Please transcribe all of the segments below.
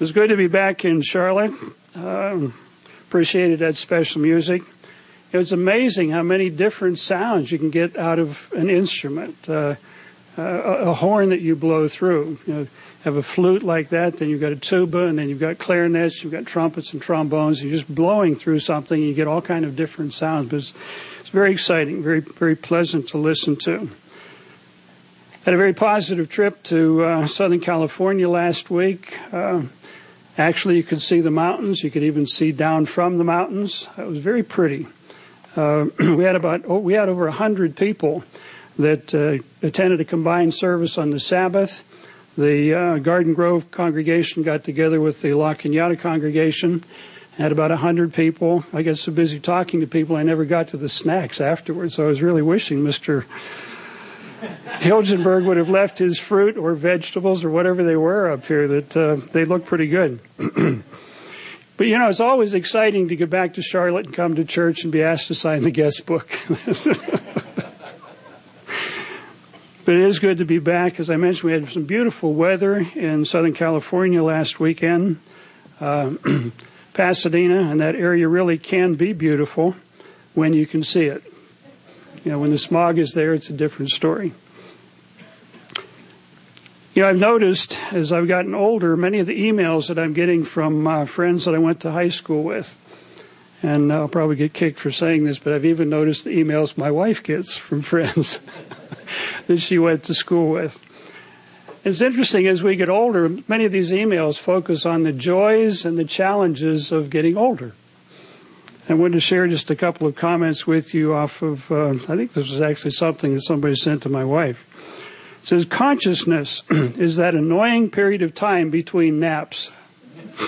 It was good to be back in Charlotte. Uh, appreciated that special music. It was amazing how many different sounds you can get out of an instrument. Uh, uh, a, horn that you blow through. You know, have a flute like that, then you've got a tuba, and then you've got clarinets, you've got trumpets and trombones. You're just blowing through something, you get all kind of different sounds. But it's, it's very exciting, very very pleasant to listen to. Had a very positive trip to uh, Southern California last week. Uh, Actually, you could see the mountains. You could even see down from the mountains. It was very pretty. Uh, we had about oh, we had over hundred people that uh, attended a combined service on the Sabbath. The uh, Garden Grove congregation got together with the La Cañada congregation. Had about hundred people. I got so busy talking to people, I never got to the snacks afterwards. So I was really wishing Mr. Hilgenberg would have left his fruit or vegetables or whatever they were up here that uh, they look pretty good. but you know, it's always exciting to get back to Charlotte and come to church and be asked to sign the guest book. but it is good to be back. As I mentioned, we had some beautiful weather in Southern California last weekend. Uh, Pasadena and that area really can be beautiful when you can see it. You know, when the smog is there, it's a different story. You know, I've noticed as I've gotten older, many of the emails that I'm getting from uh, friends that I went to high school with, and I'll probably get kicked for saying this, but I've even noticed the emails my wife gets from friends that she went to school with. It's interesting as we get older, many of these emails focus on the joys and the challenges of getting older. I wanted to share just a couple of comments with you off of, uh, I think this was actually something that somebody sent to my wife. It says, consciousness is that annoying period of time between naps.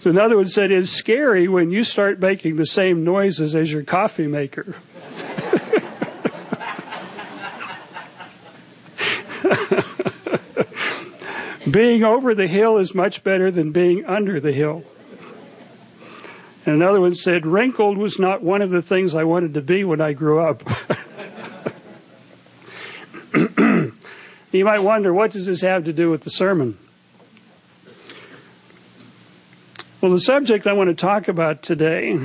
so another one said, it's scary when you start making the same noises as your coffee maker. Being over the hill is much better than being under the hill. And another one said, wrinkled was not one of the things I wanted to be when I grew up. you might wonder, what does this have to do with the sermon? Well, the subject I want to talk about today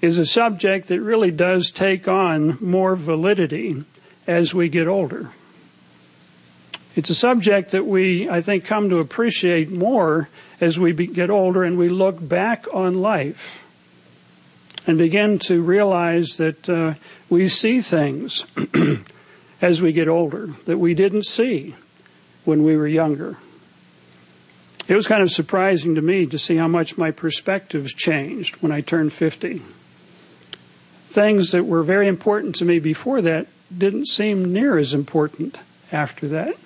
is a subject that really does take on more validity as we get older. It's a subject that we, I think, come to appreciate more as we get older and we look back on life and begin to realize that uh, we see things as we get older that we didn't see when we were younger. It was kind of surprising to me to see how much my perspectives changed when I turned 50. Things that were very important to me before that didn't seem near as important after that.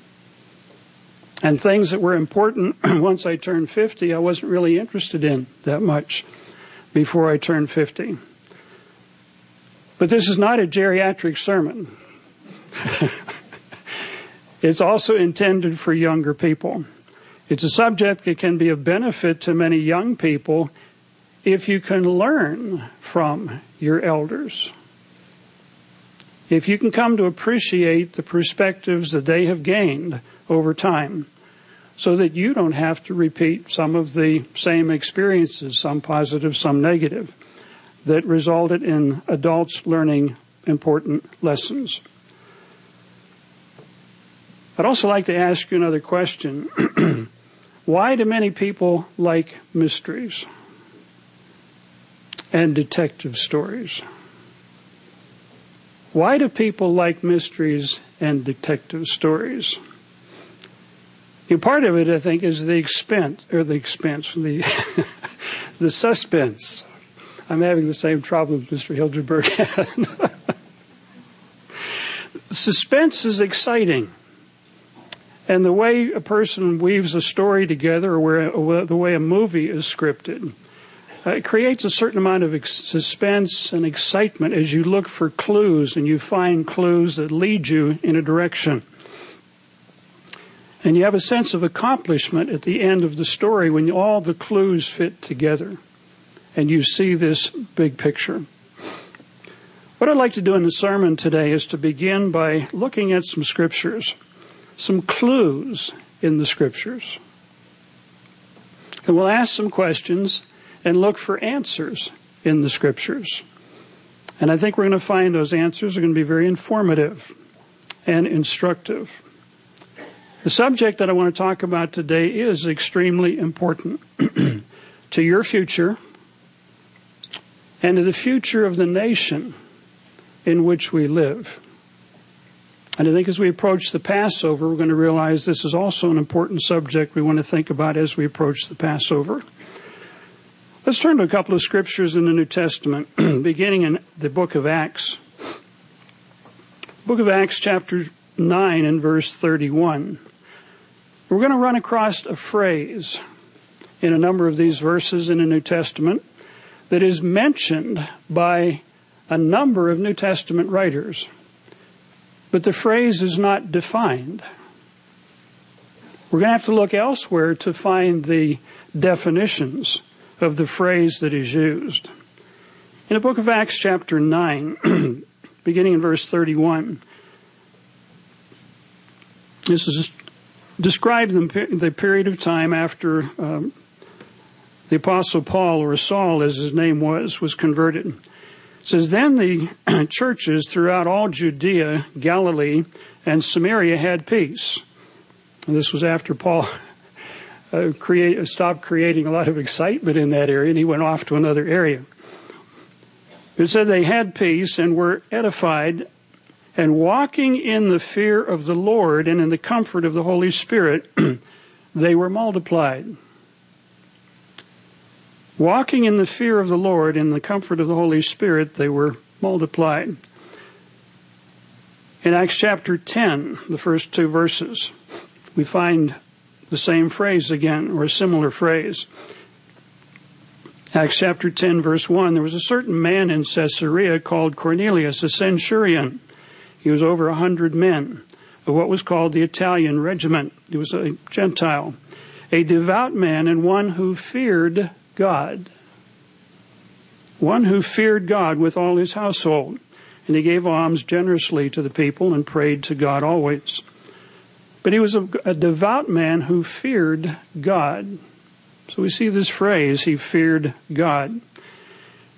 And things that were important once I turned 50, I wasn't really interested in that much before I turned 50. But this is not a geriatric sermon. it's also intended for younger people. It's a subject that can be of benefit to many young people if you can learn from your elders. If you can come to appreciate the perspectives that they have gained over time so that you don't have to repeat some of the same experiences, some positive, some negative, that resulted in adults learning important lessons. I'd also like to ask you another question. Why do many people like mysteries and detective stories? Why do people like mysteries and detective stories? Know, part of it, I think, is the expense or the expense, the the suspense. I'm having the same problem Mr. Hilgenberg had. suspense is exciting. And the way a person weaves a story together, or the way a movie is scripted, uh, it creates a certain amount of ex- suspense and excitement as you look for clues and you find clues that lead you in a direction. And you have a sense of accomplishment at the end of the story when all the clues fit together and you see this big picture. What I'd like to do in the sermon today is to begin by looking at some scriptures, some clues in the scriptures. And we'll ask some questions and look for answers in the scriptures. And I think we're going to find those answers are going to be very informative and instructive. The subject that I want to talk about today is extremely important to your future and to the future of the nation in which we live. And I think as we approach the Passover, we're going to realize this is also an important subject we want to think about as we approach the Passover. Let's turn to a couple of scriptures in the New Testament, beginning in the book of Acts. Book of Acts, chapter 9, and verse 31. We're going to run across a phrase in a number of these verses in the New Testament that is mentioned by a number of New Testament writers but the phrase is not defined. We're going to have to look elsewhere to find the definitions of the phrase that is used. In the book of Acts, chapter 9, beginning in verse 31, this is described the period of time after um, the Apostle Paul, or Saul as his name was, was converted. It says, Then the churches throughout all Judea, Galilee, and Samaria had peace. And this was after Paul uh, create, stopped creating a lot of excitement in that area and he went off to another area. It said they had peace and were edified and walking in the fear of the Lord and in the comfort of the Holy Spirit, they were multiplied. Walking in the fear of the Lord and the comfort of the Holy Spirit, they were multiplied. In Acts chapter 10, the first two verses, we find the same phrase again, or a similar phrase. Acts chapter 10, verse 1 there was a certain man in Caesarea called Cornelius, a centurion. He was over a hundred men of what was called the Italian regiment. He was a Gentile, a devout man, and one who feared God. One who feared God with all his household. And he gave alms generously to the people and prayed to God always. But he was a, a devout man who feared God. So we see this phrase, he feared God.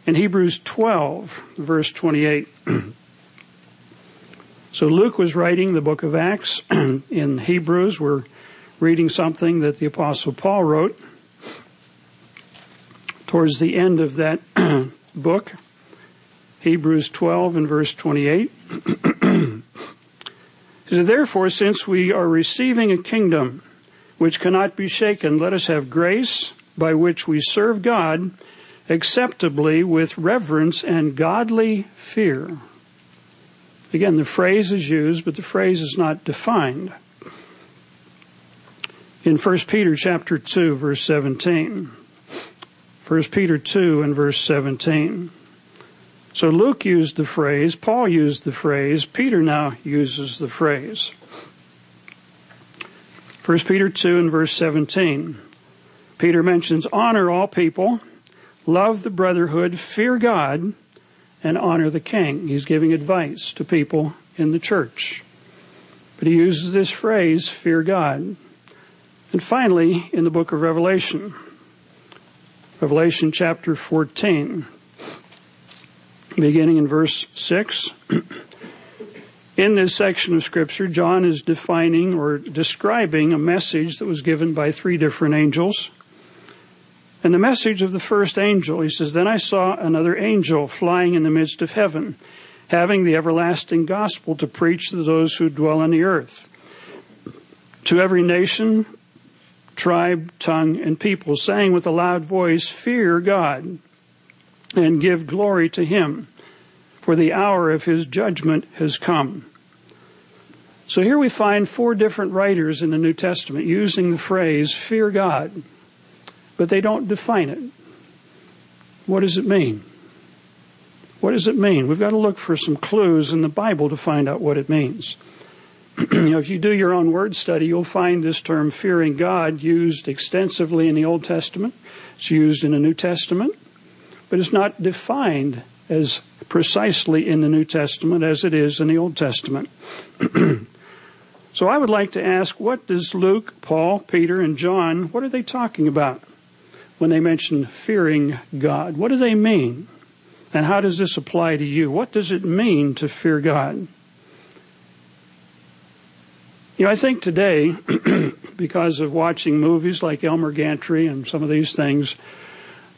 In Hebrews 12, verse 28. so Luke was writing the book of Acts. In Hebrews, we're reading something that the Apostle Paul wrote towards the end of that book, Hebrews 12 and verse 28. says, Therefore, since we are receiving a kingdom which cannot be shaken, let us have grace by which we serve God acceptably with reverence and godly fear. Again, the phrase is used, but the phrase is not defined. In 1 Peter chapter 2, verse 17. 1 Peter 2 and verse 17. So Luke used the phrase, Paul used the phrase, Peter now uses the phrase. 1 Peter 2 and verse 17. Peter mentions honor all people, love the brotherhood, fear God, and honor the king. He's giving advice to people in the church. But he uses this phrase, fear God. And finally, in the book of Revelation, Revelation chapter 14, beginning in verse 6. In this section of Scripture, John is defining or describing a message that was given by three different angels. And the message of the first angel, he says, Then I saw another angel flying in the midst of heaven, having the everlasting gospel to preach to those who dwell on the earth, to every nation, tribe, tongue, and people, saying with a loud voice, Fear God and give glory to Him, for the hour of His judgment has come. So here we find four different writers in the New Testament using the phrase, Fear God, but they don't define it. What does it mean? What does it mean? We've got to look for some clues in the Bible to find out what it means. you know, if you do your own word study, you'll find this term fearing God used extensively in the Old Testament. It's used in the New Testament, but it's not defined as precisely in the New Testament as it is in the Old Testament. so I would like to ask, what does Luke, Paul, Peter, and John, what are they talking about when they mention fearing God? What do they mean? And how does this apply to you? What does it mean to fear God? You know, I think today, because of watching movies like Elmer Gantry and some of these things,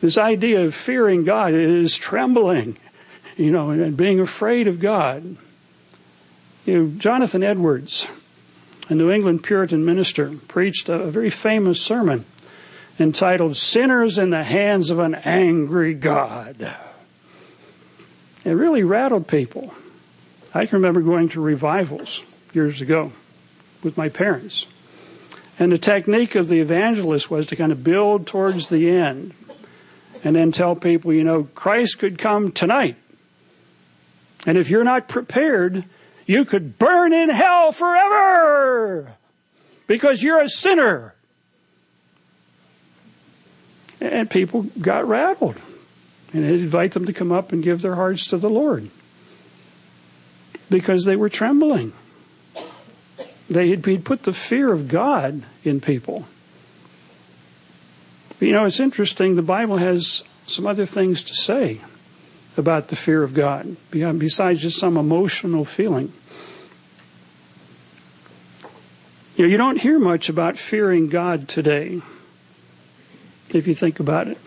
this idea of fearing God is trembling, you know, and being afraid of God. You know, Jonathan Edwards, a New England Puritan minister, preached a very famous sermon entitled Sinners in the Hands of an Angry God. It really rattled people. I can remember going to revivals years ago with my parents. And the technique of the evangelist was to kind of build towards the end and then tell people, you know, Christ could come tonight. And if you're not prepared, you could burn in hell forever because you're a sinner. And people got rattled. And I'd invite them to come up and give their hearts to the Lord because they were trembling. They had put the fear of God in people. But you know, it's interesting, the Bible has some other things to say about the fear of God, besides just some emotional feeling. You know, you don't hear much about fearing God today, if you think about it.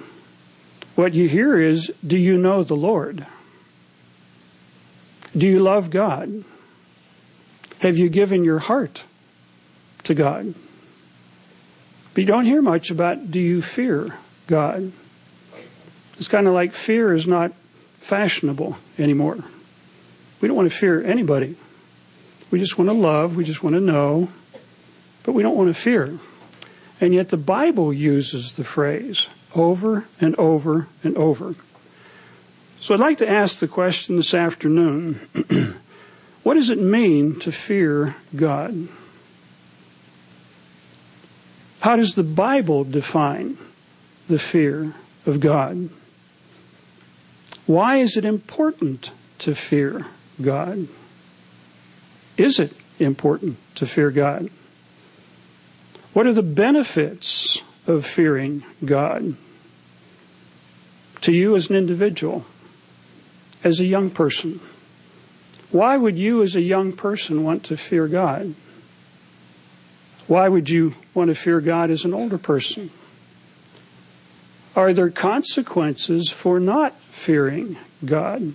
What you hear is, do you know the Lord? Do you love God? Have you given your heart to God? But you don't hear much about do you fear God? It's kind of like fear is not fashionable anymore. We don't want to fear anybody. We just want to love, we just want to know, but we don't want to fear. And yet the Bible uses the phrase over and over and over. So I'd like to ask the question this afternoon What does it mean to fear God? How does the Bible define the fear of God? Why is it important to fear God? Is it important to fear God? What are the benefits of fearing God to you as an individual, as a young person? Why would you, as a young person, want to fear God? Why would you want to fear God as an older person? Are there consequences for not fearing God?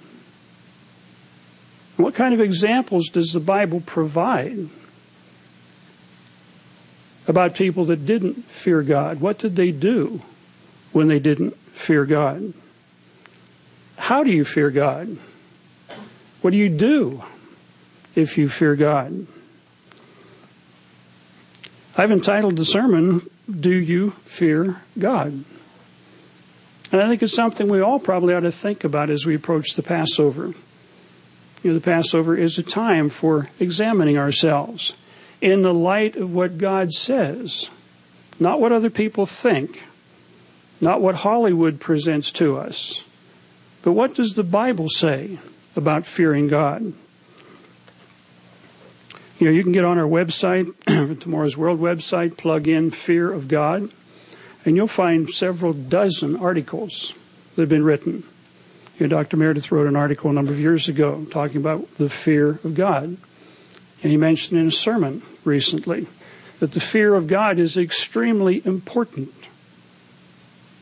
What kind of examples does the Bible provide about people that didn't fear God? What did they do when they didn't fear God? How do you fear God? What do you do if you fear God? I've entitled the sermon, Do You Fear God? And I think it's something we all probably ought to think about as we approach the Passover. You know, the Passover is a time for examining ourselves in the light of what God says, not what other people think, not what Hollywood presents to us, but what does the Bible say? about fearing God. You know, you can get on our website, Tomorrow's World website, plug in Fear of God, and you'll find several dozen articles that have been written. You know, Dr. Meredith wrote an article a number of years ago talking about the fear of God. And he mentioned in a sermon recently that the fear of God is extremely important.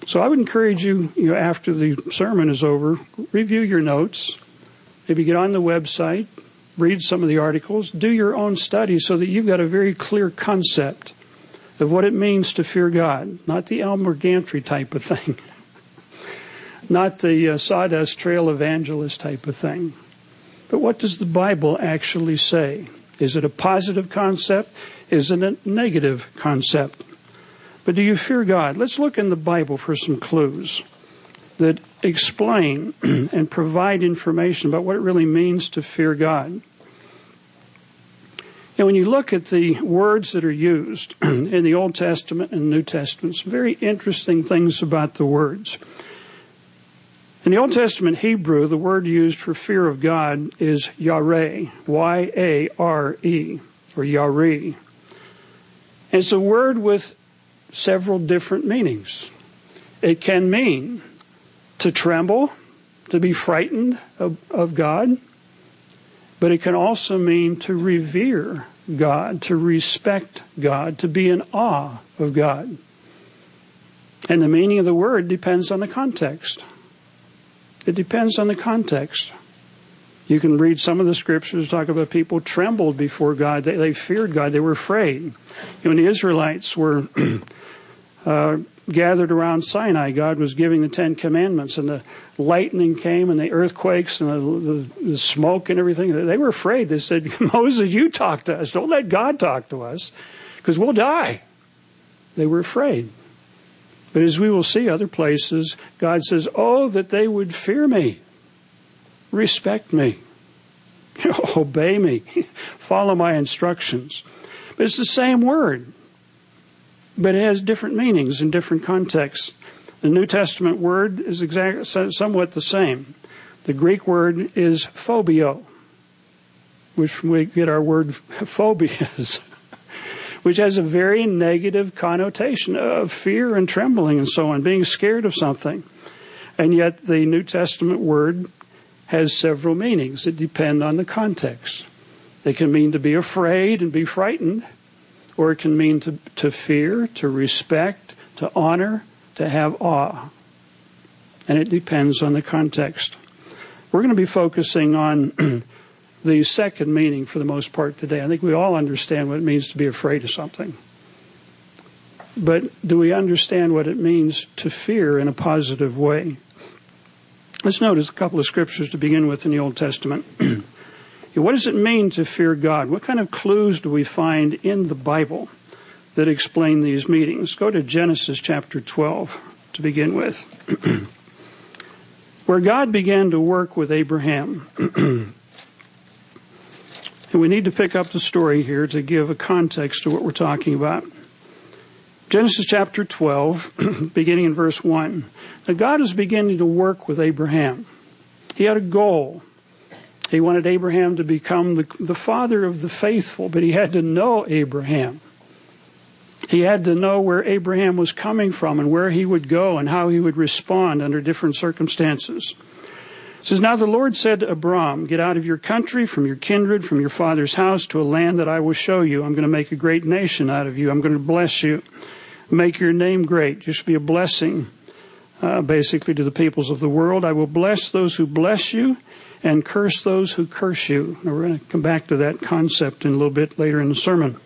So I would encourage you, you know, after the sermon is over, review your notes, Maybe get on the website, read some of the articles, do your own study so that you've got a very clear concept of what it means to fear God, not the Elmer Gantry type of thing, not the uh, sawdust trail evangelist type of thing. But what does the Bible actually say? Is it a positive concept? Is it a negative concept? But do you fear God? Let's look in the Bible for some clues that explain and provide information about what it really means to fear God. And when you look at the words that are used in the Old Testament and New Testament, some very interesting things about the words. In the Old Testament Hebrew, the word used for fear of God is yare, Y-A-R-E, or yare. It's a word with several different meanings. It can mean to tremble, to be frightened of, of God, but it can also mean to revere God, to respect God, to be in awe of God. And the meaning of the word depends on the context. It depends on the context. You can read some of the scriptures talk about people trembled before God. They, they feared God. They were afraid. When the Israelites were uh, gathered around Sinai, God was giving the Ten Commandments, and the lightning came, and the earthquakes, and the, the, the smoke, and everything. They were afraid. They said, Moses, you talk to us. Don't let God talk to us, because we'll die. They were afraid. But as we will see other places, God says, Oh, that they would fear me, respect me, obey me, follow my instructions. But it's the same word, but it has different meanings in different contexts. The New Testament word is exact, somewhat the same. The Greek word is phobio, which we get our word phobias which has a very negative connotation of fear and trembling and so on, being scared of something. And yet the New Testament word has several meanings that depend on the context. It can mean to be afraid and be frightened, or it can mean to, to fear, to respect, to honor, to have awe. And it depends on the context. We're going to be focusing on the second meaning for the most part today. I think we all understand what it means to be afraid of something. But do we understand what it means to fear in a positive way? Let's notice a couple of scriptures to begin with in the Old Testament. what does it mean to fear God? What kind of clues do we find in the Bible that explain these meanings? Go to Genesis chapter 12 to begin with. Where God began to work with Abraham. And we need to pick up the story here to give a context to what we're talking about. Genesis chapter 12, beginning in verse 1. Now God is beginning to work with Abraham. He had a goal. He wanted Abraham to become the, the father of the faithful, but he had to know Abraham. He had to know where Abraham was coming from and where he would go and how he would respond under different circumstances. It says, Now the Lord said to Abram, Get out of your country, from your kindred, from your father's house, to a land that I will show you. I'm going to make a great nation out of you. I'm going to bless you, make your name great. Just be a blessing, uh, basically, to the peoples of the world. I will bless those who bless you and curse those who curse you. Now, we're going to come back to that concept in a little bit later in the sermon.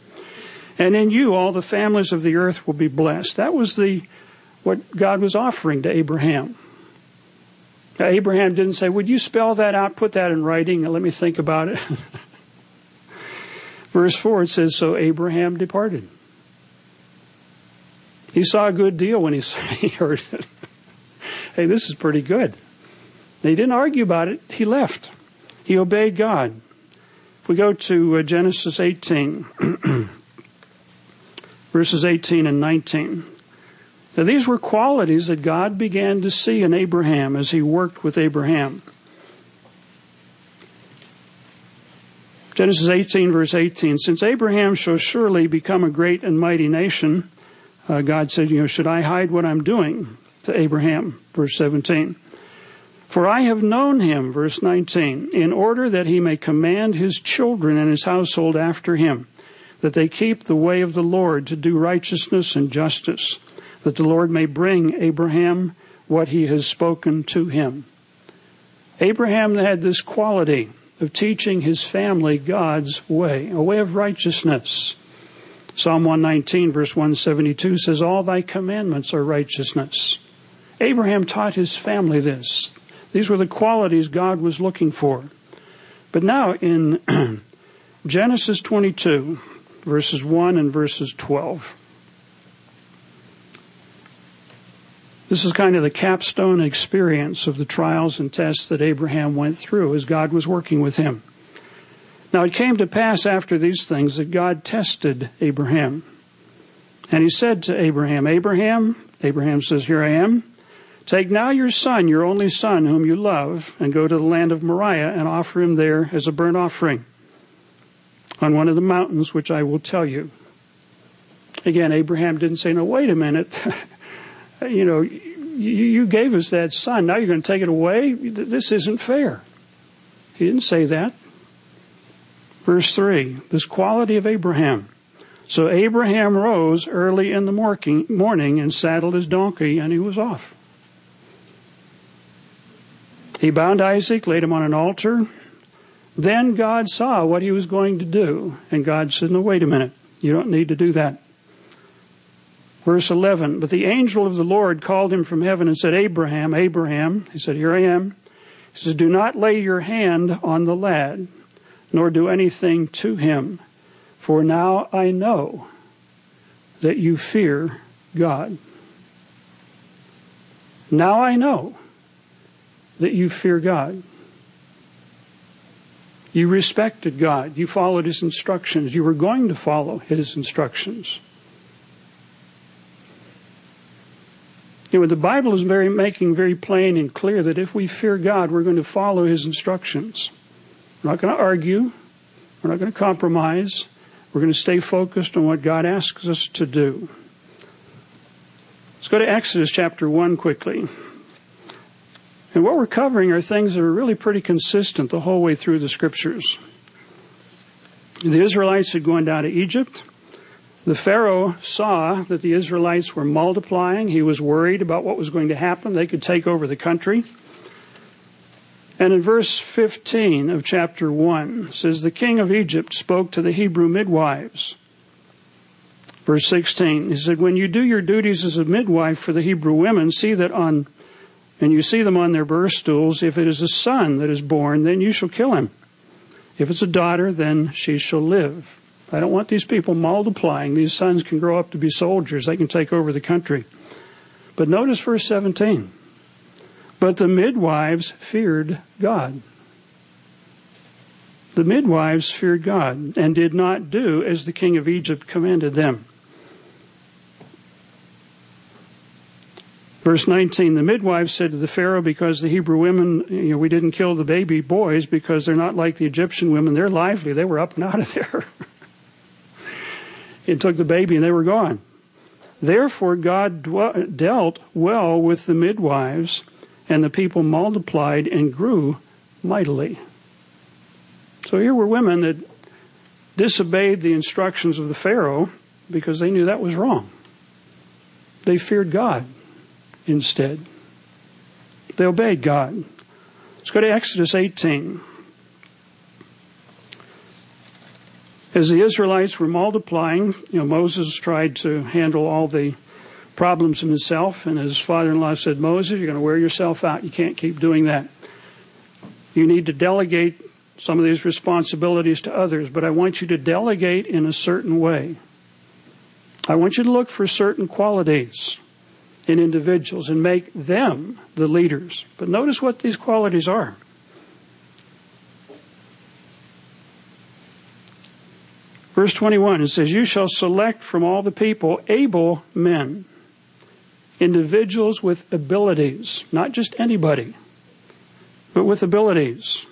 And in you, all the families of the earth will be blessed. That was the what God was offering to Abraham. Abraham didn't say, Would you spell that out, put that in writing, and let me think about it? Verse 4, it says, So Abraham departed. He saw a good deal when he heard it. hey, this is pretty good. And he didn't argue about it, he left. He obeyed God. If we go to uh, Genesis 18, verses 18 and 19. Now, these were qualities that God began to see in Abraham as he worked with Abraham. Genesis 18, verse 18. Since Abraham shall surely become a great and mighty nation, uh, God said, You know, should I hide what I'm doing to Abraham? Verse 17. For I have known him, verse 19, in order that he may command his children and his household after him, that they keep the way of the Lord to do righteousness and justice that the Lord may bring Abraham what he has spoken to him. Abraham had this quality of teaching his family God's way, a way of righteousness. Psalm 119, verse 172 says, All thy commandments are righteousness. Abraham taught his family this. These were the qualities God was looking for. But now in Genesis 22, verses 1 and verses 12, This is kind of the capstone experience of the trials and tests that Abraham went through as God was working with him. Now it came to pass after these things that God tested Abraham. And he said to Abraham, Abraham, Abraham says, Here I am. Take now your son, your only son, whom you love, and go to the land of Moriah and offer him there as a burnt offering on one of the mountains which I will tell you. Again, Abraham didn't say, no, wait a minute. you know, you, you gave us that son. Now you're going to take it away? This isn't fair. He didn't say that. Verse 3 this quality of Abraham. So Abraham rose early in the morning and saddled his donkey, and he was off. He bound Isaac, laid him on an altar. Then God saw what he was going to do, and God said, No, wait a minute. You don't need to do that. Verse 11 But the angel of the Lord called him from heaven and said, Abraham, Abraham. He said, Here I am. He says, Do not lay your hand on the lad, nor do anything to him, for now I know that you fear God. Now I know that you fear God. You respected God. You followed His instructions. You were going to follow His instructions. You know, the Bible is very making very plain and clear that if we fear God, we're going to follow His instructions. We're not going to argue. We're not going to compromise. We're going to stay focused on what God asks us to do. Let's go to Exodus chapter 1 quickly. And what we're covering are things that are really pretty consistent the whole way through the scriptures. The Israelites had gone down to Egypt. The Pharaoh saw that the Israelites were multiplying. He was worried about what was going to happen. They could take over the country. And in verse 15 of chapter 1 says, The king of Egypt spoke to the Hebrew midwives. Verse 16, he said, When you do your duties as a midwife for the Hebrew women, see that on, and you see them on their birth stools, if it is a son that is born, then you shall kill him. If it's a daughter, then she shall live. I don't want these people multiplying. These sons can grow up to be soldiers. They can take over the country. But notice verse 17. But the midwives feared God. The midwives feared God and did not do as the king of Egypt commanded them. Verse 19, the midwives said to the Pharaoh, because the Hebrew women, you know, we didn't kill the baby boys because they're not like the Egyptian women. They're lively. They were up and out of there. It took the baby and they were gone. Therefore, God dealt well with the midwives, and the people multiplied and grew mightily. So here were women that disobeyed the instructions of the Pharaoh because they knew that was wrong. They feared God instead. They obeyed God. Let's go to Exodus 18. As the Israelites were multiplying, you know, Moses tried to handle all the problems himself, and his father in law said, Moses, you're going to wear yourself out. You can't keep doing that. You need to delegate some of these responsibilities to others, but I want you to delegate in a certain way. I want you to look for certain qualities in individuals and make them the leaders. But notice what these qualities are. Verse 21, it says, You shall select from all the people able men, individuals with abilities, not just anybody, but with abilities,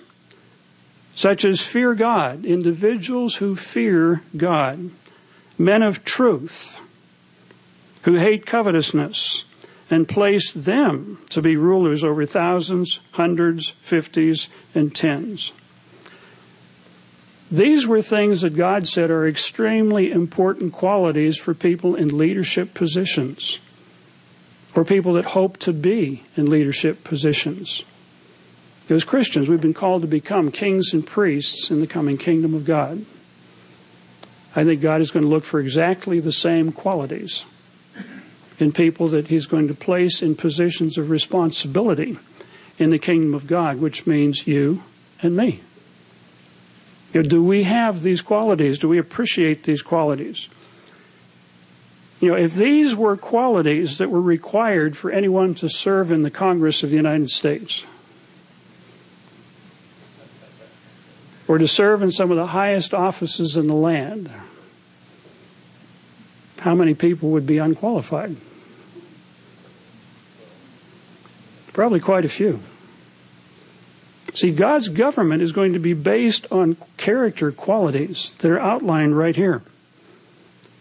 such as fear God, individuals who fear God, men of truth, who hate covetousness, and place them to be rulers over thousands, hundreds, fifties, and tens. These were things that God said are extremely important qualities for people in leadership positions or people that hope to be in leadership positions. As Christians, we've been called to become kings and priests in the coming kingdom of God. I think God is going to look for exactly the same qualities in people that He's going to place in positions of responsibility in the kingdom of God, which means you and me. You know, do we have these qualities? Do we appreciate these qualities? You know, if these were qualities that were required for anyone to serve in the Congress of the United States, or to serve in some of the highest offices in the land, how many people would be unqualified? Probably quite a few. See, God's government is going to be based on character qualities that are outlined right here.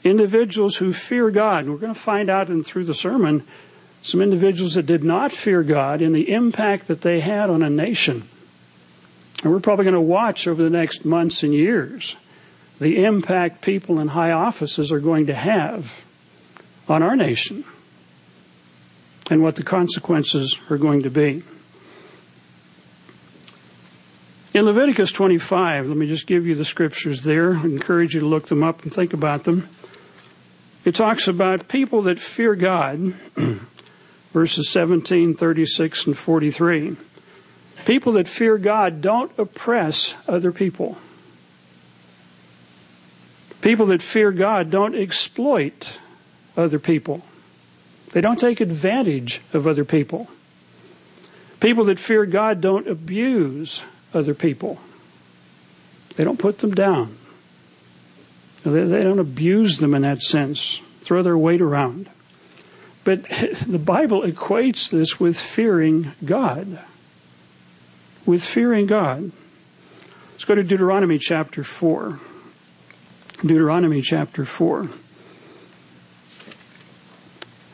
Individuals who fear God. We're going to find out in through the sermon some individuals that did not fear God and the impact that they had on a nation. And we're probably going to watch over the next months and years the impact people in high offices are going to have on our nation and what the consequences are going to be. In Leviticus 25, let me just give you the scriptures there. I encourage you to look them up and think about them. It talks about people that fear God, verses 17, 36, and 43. People that fear God don't oppress other people. People that fear God don't exploit other people. They don't take advantage of other people. People that fear God don't abuse other people. They don't put them down. They, don't abuse them in that sense, throw their weight around. But the Bible equates this with fearing God. With fearing God. Let's go to Deuteronomy chapter 4. Deuteronomy chapter 4.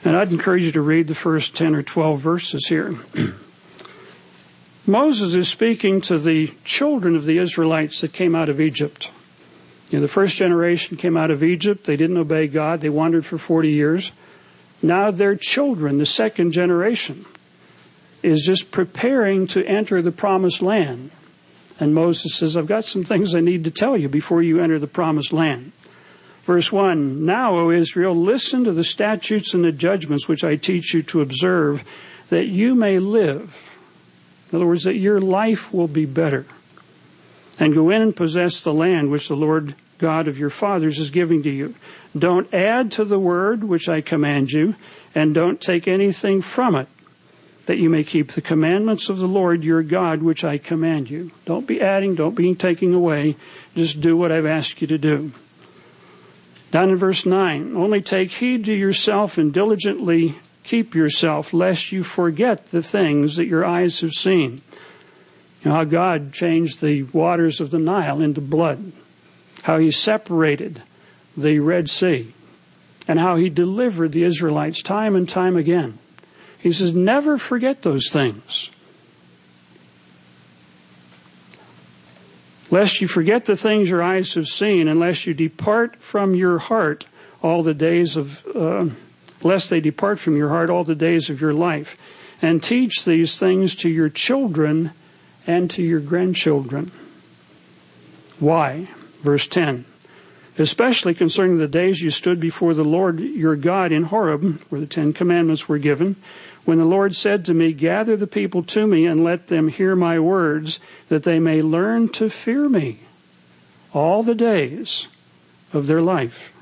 And I'd encourage you to read the first 10 or 12 verses here. Moses is speaking to the children of the Israelites that came out of Egypt. You know, the first generation came out of Egypt. They didn't obey God. They wandered for 40 years. Now their children, the second generation, is just preparing to enter the promised land. And Moses says, I've got some things I need to tell you before you enter the promised land. Verse 1 Now, O Israel, listen to the statutes and the judgments which I teach you to observe, that you may live. In other words, that your life will be better. And go in and possess the land which the Lord God of your fathers is giving to you. Don't add to the word which I command you, and don't take anything from it, that you may keep the commandments of the Lord your God which I command you. Don't be adding, don't be taking away. Just do what I've asked you to do. Down in verse 9, only take heed to yourself and diligently keep yourself, lest you forget the things that your eyes have seen. You know how God changed the waters of the Nile into blood, how He separated the Red Sea, and how He delivered the Israelites time and time again. He says, never forget those things. lest you forget the things your eyes have seen, unless you depart from your heart all the days of, uh, lest they depart from your heart all the days of your life, and teach these things to your children and to your grandchildren. Why? Verse 10. Especially concerning the days you stood before the Lord your God in Horeb, where the Ten Commandments were given, when the Lord said to me, Gather the people to me and let them hear my words, that they may learn to fear me all the days of their life,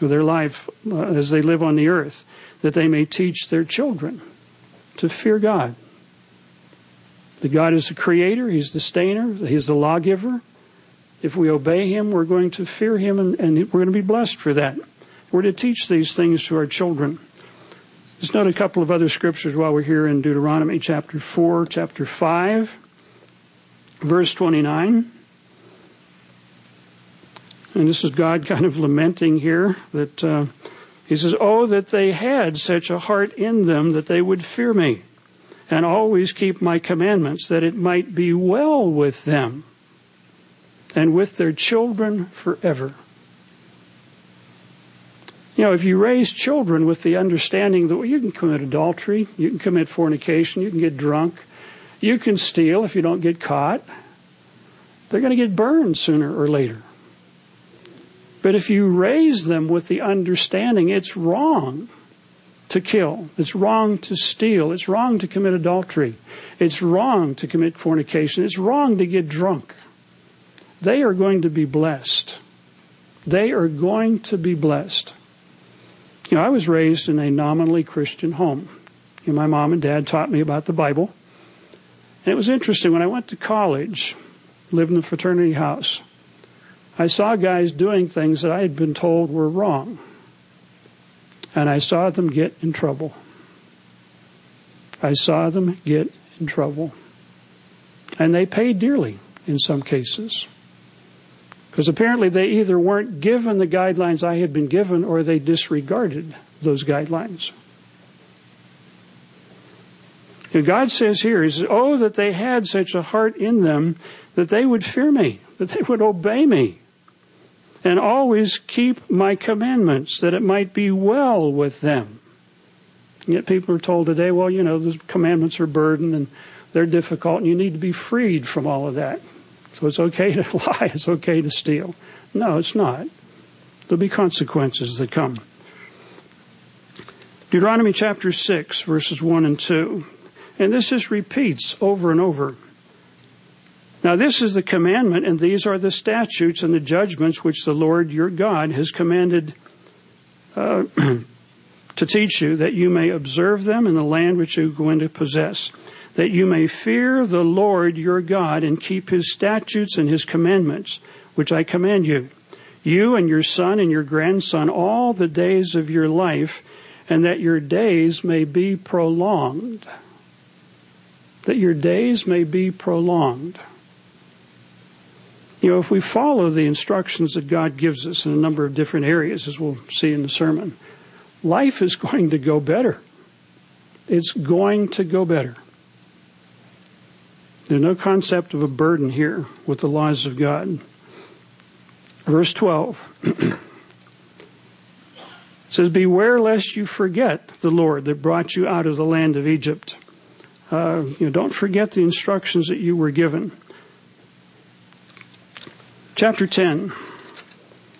of their life uh, as they live on the earth, that they may teach their children to fear God. That God is the creator, He's the stainer, He's the lawgiver. If we obey Him, we're going to fear Him and, and we're going to be blessed for that. We're to teach these things to our children. Just note a couple of other scriptures while we're here in Deuteronomy chapter 4, chapter 5, verse 29. And this is God kind of lamenting here that uh, He says, Oh, that they had such a heart in them that they would fear me and always keep my commandments, that it might be well with them and with their children forever. You know, if you raise children with the understanding that well, you can commit adultery, you can commit fornication, you can get drunk, you can steal if you don't get caught, they're going to get burned sooner or later. But if you raise them with the understanding it's wrong to kill, it's wrong to steal, it's wrong to commit adultery, it's wrong to commit fornication, it's wrong to get drunk, they are going to be blessed. They are going to be blessed. You know, I was raised in a nominally Christian home. You know, my mom and dad taught me about the Bible. And it was interesting when I went to college, lived in the fraternity house. I saw guys doing things that I had been told were wrong. And I saw them get in trouble. I saw them get in trouble. And they paid dearly in some cases. Because apparently they either weren't given the guidelines I had been given or they disregarded those guidelines. And God says here, He says, Oh, that they had such a heart in them that they would fear me, that they would obey me, and always keep my commandments, that it might be well with them. Yet people are told today, well, you know, the commandments are burden and they're difficult, and you need to be freed from all of that. So it's okay to lie, it's okay to steal. No, it's not. There'll be consequences that come. Deuteronomy chapter 6, verses 1 and 2. And this just repeats over and over. Now, this is the commandment, and these are the statutes and the judgments which the Lord your God has commanded uh, to teach you, that you may observe them in the land which you are going to possess, that you may fear the Lord your God and keep his statutes and his commandments, which I command you, you and your son and your grandson, all the days of your life, and that your days may be prolonged that your days may be prolonged. You know, if we follow the instructions that God gives us in a number of different areas, as we'll see in the sermon, life is going to go better. It's going to go better. There's no concept of a burden here with the laws of God. Verse 12 says, Beware lest you forget the Lord that brought you out of the land of Egypt uh, you know, don't forget the instructions that you were given. Chapter 10.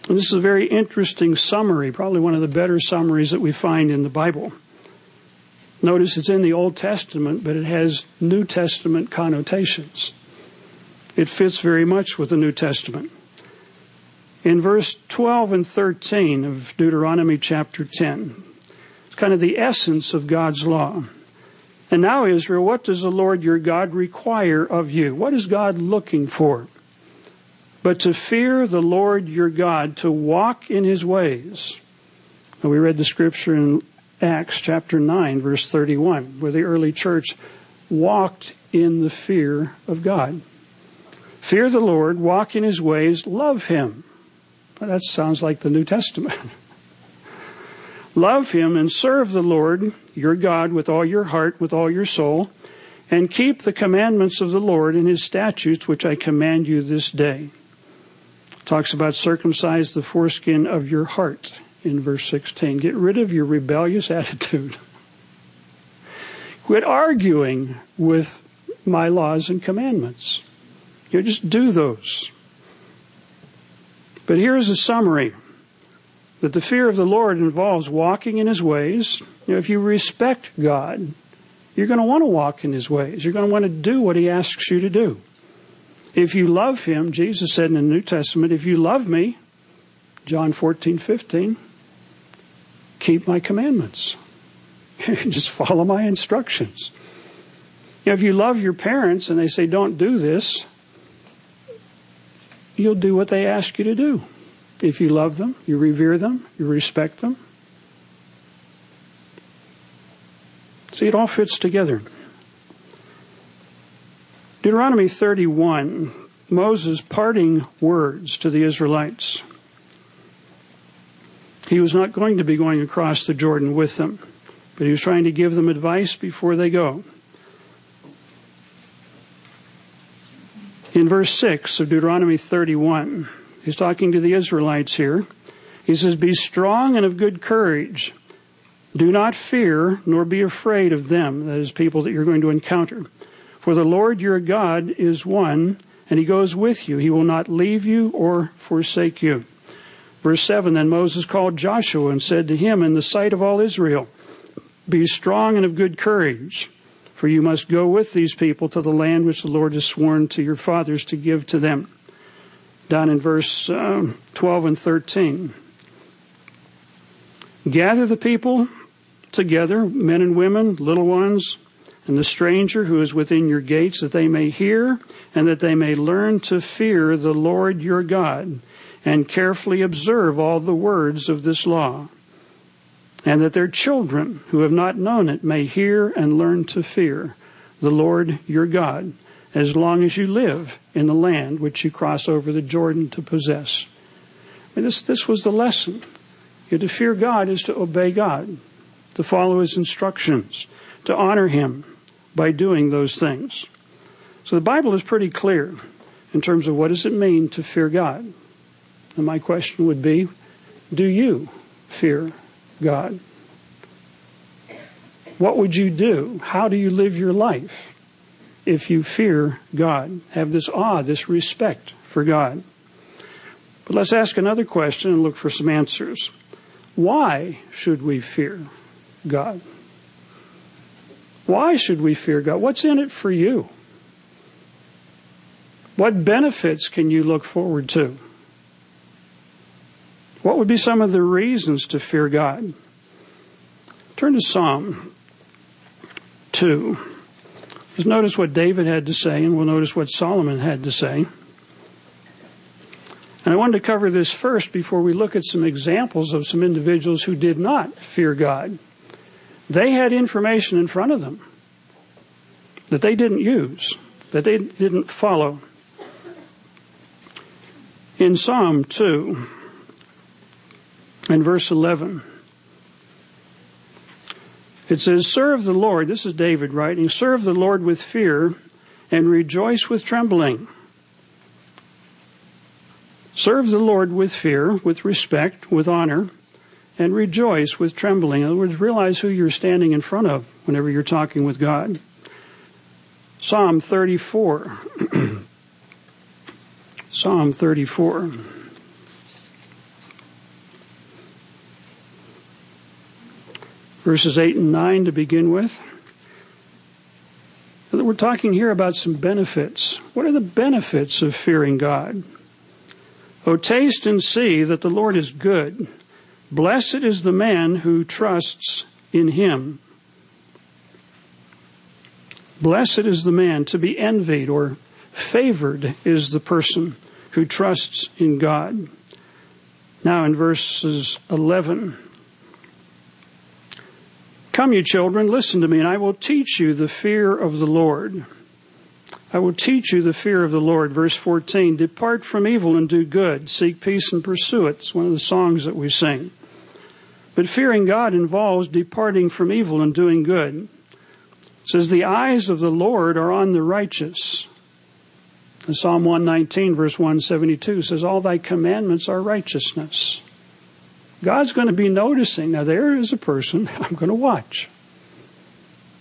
And this is a very interesting summary, probably one of the better summaries that we find in the Bible. Notice it's in the Old Testament, but it has New Testament connotations. It fits very much with the New Testament. In verse 12 and 13 of Deuteronomy chapter 10, it's kind of the essence of God's law. And now, Israel, what does the Lord your God require of you? What is God looking for? But to fear the Lord your God, to walk in his ways. And we read the scripture in Acts chapter 9, verse 31, where the early church walked in the fear of God. Fear the Lord, walk in his ways, love him. Well, that sounds like the New Testament. Love him and serve the Lord your God with all your heart, with all your soul, and keep the commandments of the Lord and his statutes which I command you this day. Talks about circumcise the foreskin of your heart in verse 16. Get rid of your rebellious attitude. Quit arguing with my laws and commandments. You know, just do those. But here's a summary that the fear of the Lord involves walking in His ways. You know, if you respect God, you're going to want to walk in His ways. You're going to want to do what He asks you to do. If you love Him, Jesus said in the New Testament, if you love me, John 14, 15, keep my commandments. Just follow my instructions. You know, if you love your parents and they say, don't do this, you'll do what they ask you to do if you love them, you revere them, you respect them. See, it all fits together. Deuteronomy 31, Moses' parting words to the Israelites. He was not going to be going across the Jordan with them, but he was trying to give them advice before they go. In verse 6 of Deuteronomy 31, He's talking to the Israelites here. He says, Be strong and of good courage. Do not fear, nor be afraid of them, that is, people that you're going to encounter. For the Lord your God is one, and he goes with you. He will not leave you or forsake you. Verse 7 Then Moses called Joshua and said to him, In the sight of all Israel, Be strong and of good courage, for you must go with these people to the land which the Lord has sworn to your fathers to give to them down in verse um, 12 and 13. Gather the people together, men and women, little ones, and the stranger who is within your gates, that they may hear and that they may learn to fear the Lord your God and carefully observe all the words of this law. and that their children who have not known it may hear and learn to fear the Lord your God as long as you live in the land which you cross over the Jordan to possess. And this, this was the lesson. You to fear God is to obey God, to follow His instructions, to honor Him by doing those things. So the Bible is pretty clear in terms of what does it mean to fear God. And my question would be, do you fear God? What would you do? How do you live your life if you fear God? Have this awe, this respect for God. But let's ask another question and look for some answers. Why should we fear God? Why should we fear God? What's in it for you? What benefits can you look forward to? What would be some of the reasons to fear God? Turn to Psalm 2. Just notice what David had to say, and we'll notice what Solomon had to say. And I wanted to cover this first before we look at some examples of some individuals who did not fear God. They had information in front of them that they didn't use, that they didn't follow. In Psalm 2 and verse 11, it says, Serve the Lord, this is David writing, serve the Lord with fear and rejoice with trembling. Serve the Lord with fear, with respect, with honor, and rejoice with trembling. In other words, realize who you're standing in front of whenever you're talking with God. Psalm 34. Psalm 34. Verses 8 and 9 to begin with. We're talking here about some benefits. What are the benefits of fearing God? Oh, taste and see that the Lord is good. Blessed is the man who trusts in him. Blessed is the man to be envied or favored is the person who trusts in God. Now in verses 11. Come, you children, listen to me, and I will teach you the fear of the Lord. I will teach you the fear of the Lord. Verse 14 Depart from evil and do good, seek peace and pursue it. It's one of the songs that we sing. But fearing God involves departing from evil and doing good. It says, The eyes of the Lord are on the righteous. And Psalm 119, verse 172 says, All thy commandments are righteousness. God's going to be noticing. Now, there is a person I'm going to watch.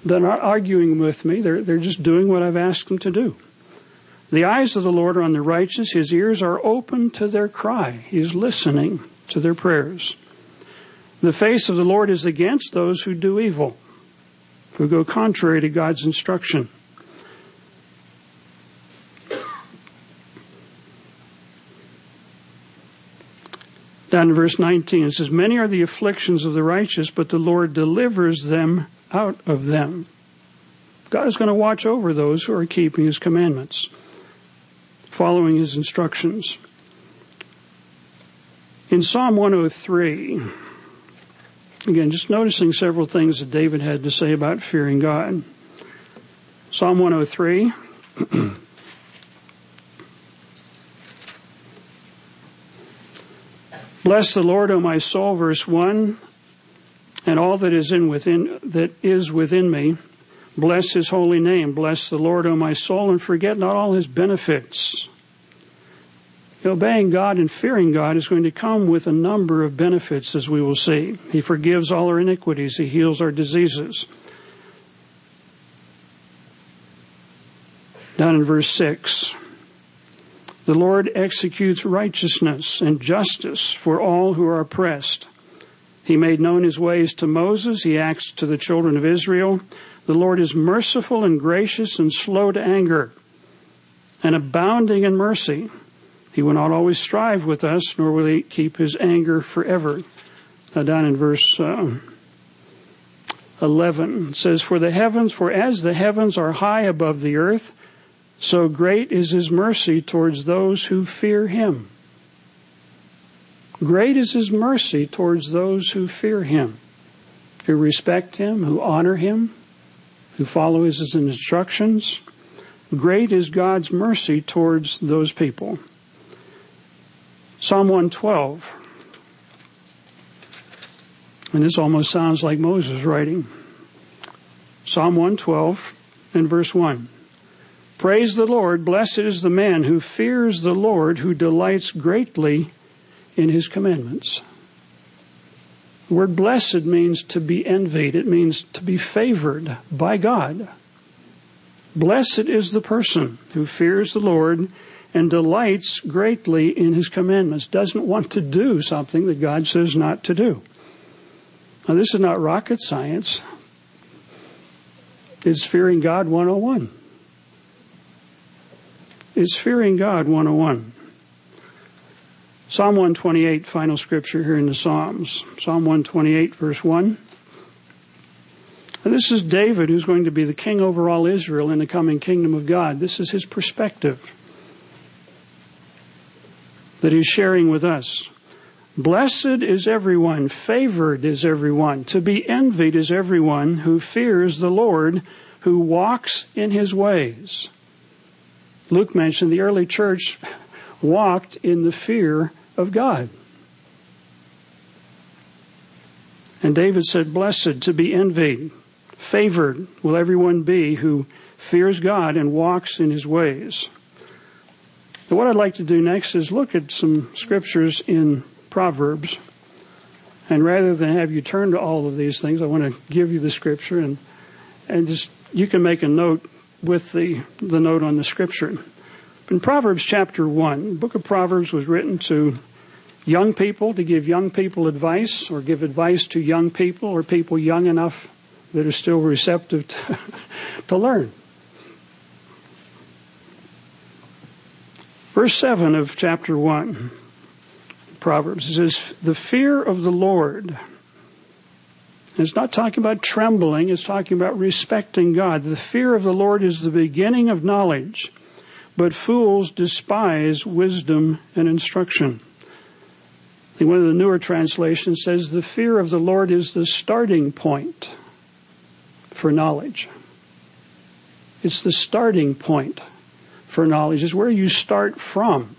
They're not arguing with me, they're, they're just doing what I've asked them to do. The eyes of the Lord are on the righteous, his ears are open to their cry. he's listening to their prayers. The face of the Lord is against those who do evil, who go contrary to God's instruction. Down in verse 19, it says, Many are the afflictions of the righteous, but the Lord delivers them out of them. God is going to watch over those who are keeping His commandments, following His instructions. In Psalm 103, again, just noticing several things that David had to say about fearing God. Psalm 103. Bless the Lord, O my soul, verse 1 and all that is in within that is within me. Bless his holy name. Bless the Lord, O my soul, and forget not all his benefits. Obeying God and fearing God is going to come with a number of benefits, as we will see. He forgives all our iniquities, He heals our diseases. Down in verse 6 The Lord executes righteousness and justice for all who are oppressed. He made known his ways to Moses. He acts to the children of Israel. The Lord is merciful and gracious and slow to anger and abounding in mercy. He will not always strive with us, nor will he keep his anger forever. Now, down in verse uh, 11, it says, For the heavens, for as the heavens are high above the earth, so great is his mercy towards those who fear him. Great is his mercy towards those who fear him. who respect him, who honor him, who follow his instructions. Great is God's mercy towards those people. Psalm 112. And this almost sounds like Moses writing. Psalm 112 and verse 1. Praise the Lord. Blessed is the man who fears the Lord, who delights greatly in his commandments. The word blessed means to be envied. It means to be favored by God. Blessed is the person who fears the Lord and delights greatly in his commandments, doesn't want to do something that God says not to do. Now, this is not rocket science. It's fearing God 101. It's fearing God 101. Psalm 128, final scripture here in the Psalms. Psalm 128, verse 1. And this is David, who's going to be the king over all Israel in the coming kingdom of God. This is his perspective that he's sharing with us. Blessed is everyone, favored is everyone, to be envied is everyone who fears the Lord, who walks in his ways. Luke mentioned the early church walked in the fear of God. And David said, Blessed to be envied, favored will everyone be who fears God and walks in his ways. So what I'd like to do next is look at some scriptures in Proverbs. And rather than have you turn to all of these things, I want to give you the scripture and, and just, you can make a note with the, the note on the scripture. In Proverbs chapter 1, the book of Proverbs was written to young people to give young people advice or give advice to young people or people young enough that are still receptive to, to learn. Verse 7 of chapter 1, Proverbs, says, The fear of the Lord. It's not talking about trembling, it's talking about respecting God. The fear of the Lord is the beginning of knowledge, but fools despise wisdom and instruction. one of the newer translations says, The fear of the Lord is the starting point for knowledge. It's the starting point for knowledge, is where you start from.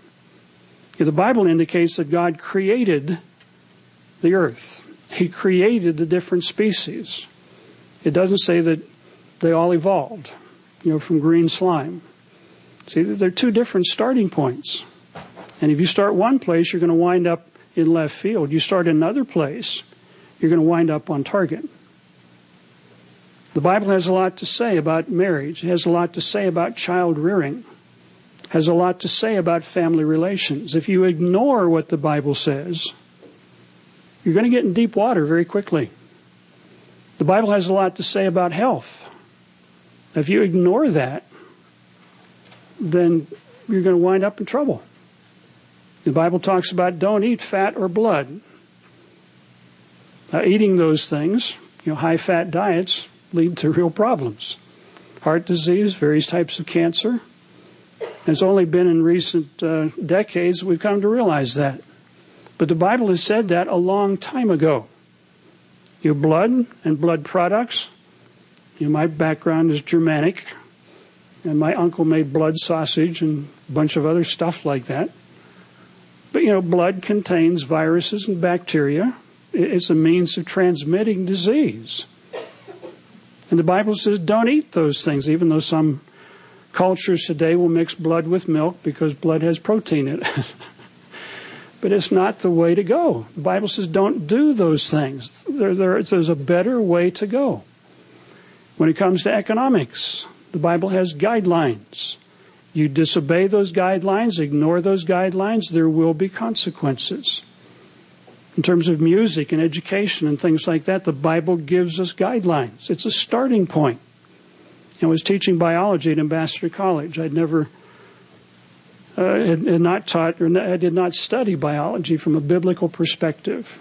The Bible indicates that God created the earth. He created the different species. It doesn't say that they all evolved, you know, from green slime. See, they're two different starting points. And if you start one place, you're going to wind up in left field. You start another place, you're going to wind up on target. The Bible has a lot to say about marriage. It has a lot to say about child rearing has a lot to say about family relations. If you ignore what the Bible says, you're going to get in deep water very quickly. The Bible has a lot to say about health. If you ignore that, then you're going to wind up in trouble. The Bible talks about don't eat fat or blood. Now, eating those things, you know, high fat diets lead to real problems. Heart disease, various types of cancer, it's only been in recent uh, decades we've come to realize that. But the Bible has said that a long time ago. Your blood and blood products. You know, my background is Germanic, and my uncle made blood sausage and a bunch of other stuff like that. But you know, blood contains viruses and bacteria. It's a means of transmitting disease. And the Bible says don't eat those things, even though some Cultures today will mix blood with milk because blood has protein in it. but it's not the way to go. The Bible says don't do those things. There, there, there's a better way to go. When it comes to economics, the Bible has guidelines. You disobey those guidelines, ignore those guidelines, there will be consequences. In terms of music and education and things like that, the Bible gives us guidelines. It's a starting point and was teaching biology at Ambassador College. I'd never uh, had, had, not taught or I did not study biology from a biblical perspective.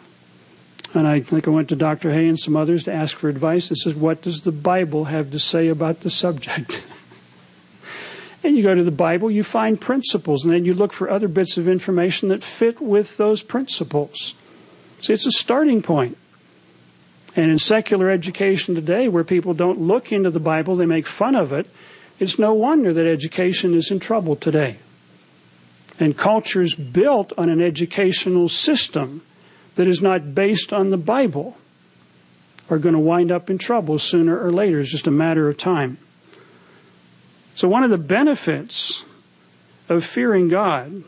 And I think I went to Dr. Hoeh and some others to ask for advice. They said, What does the Bible have to say about the subject? and you go to the Bible, you find principles, and then you look for other bits of information that fit with those principles. See, it's a starting point. And in secular education today, where people don't look into the Bible, they make fun of it, it's no wonder that education is in trouble today. And cultures built on an educational system that is not based on the Bible are going to wind up in trouble sooner or later. It's just a matter of time. So, one of the benefits of fearing God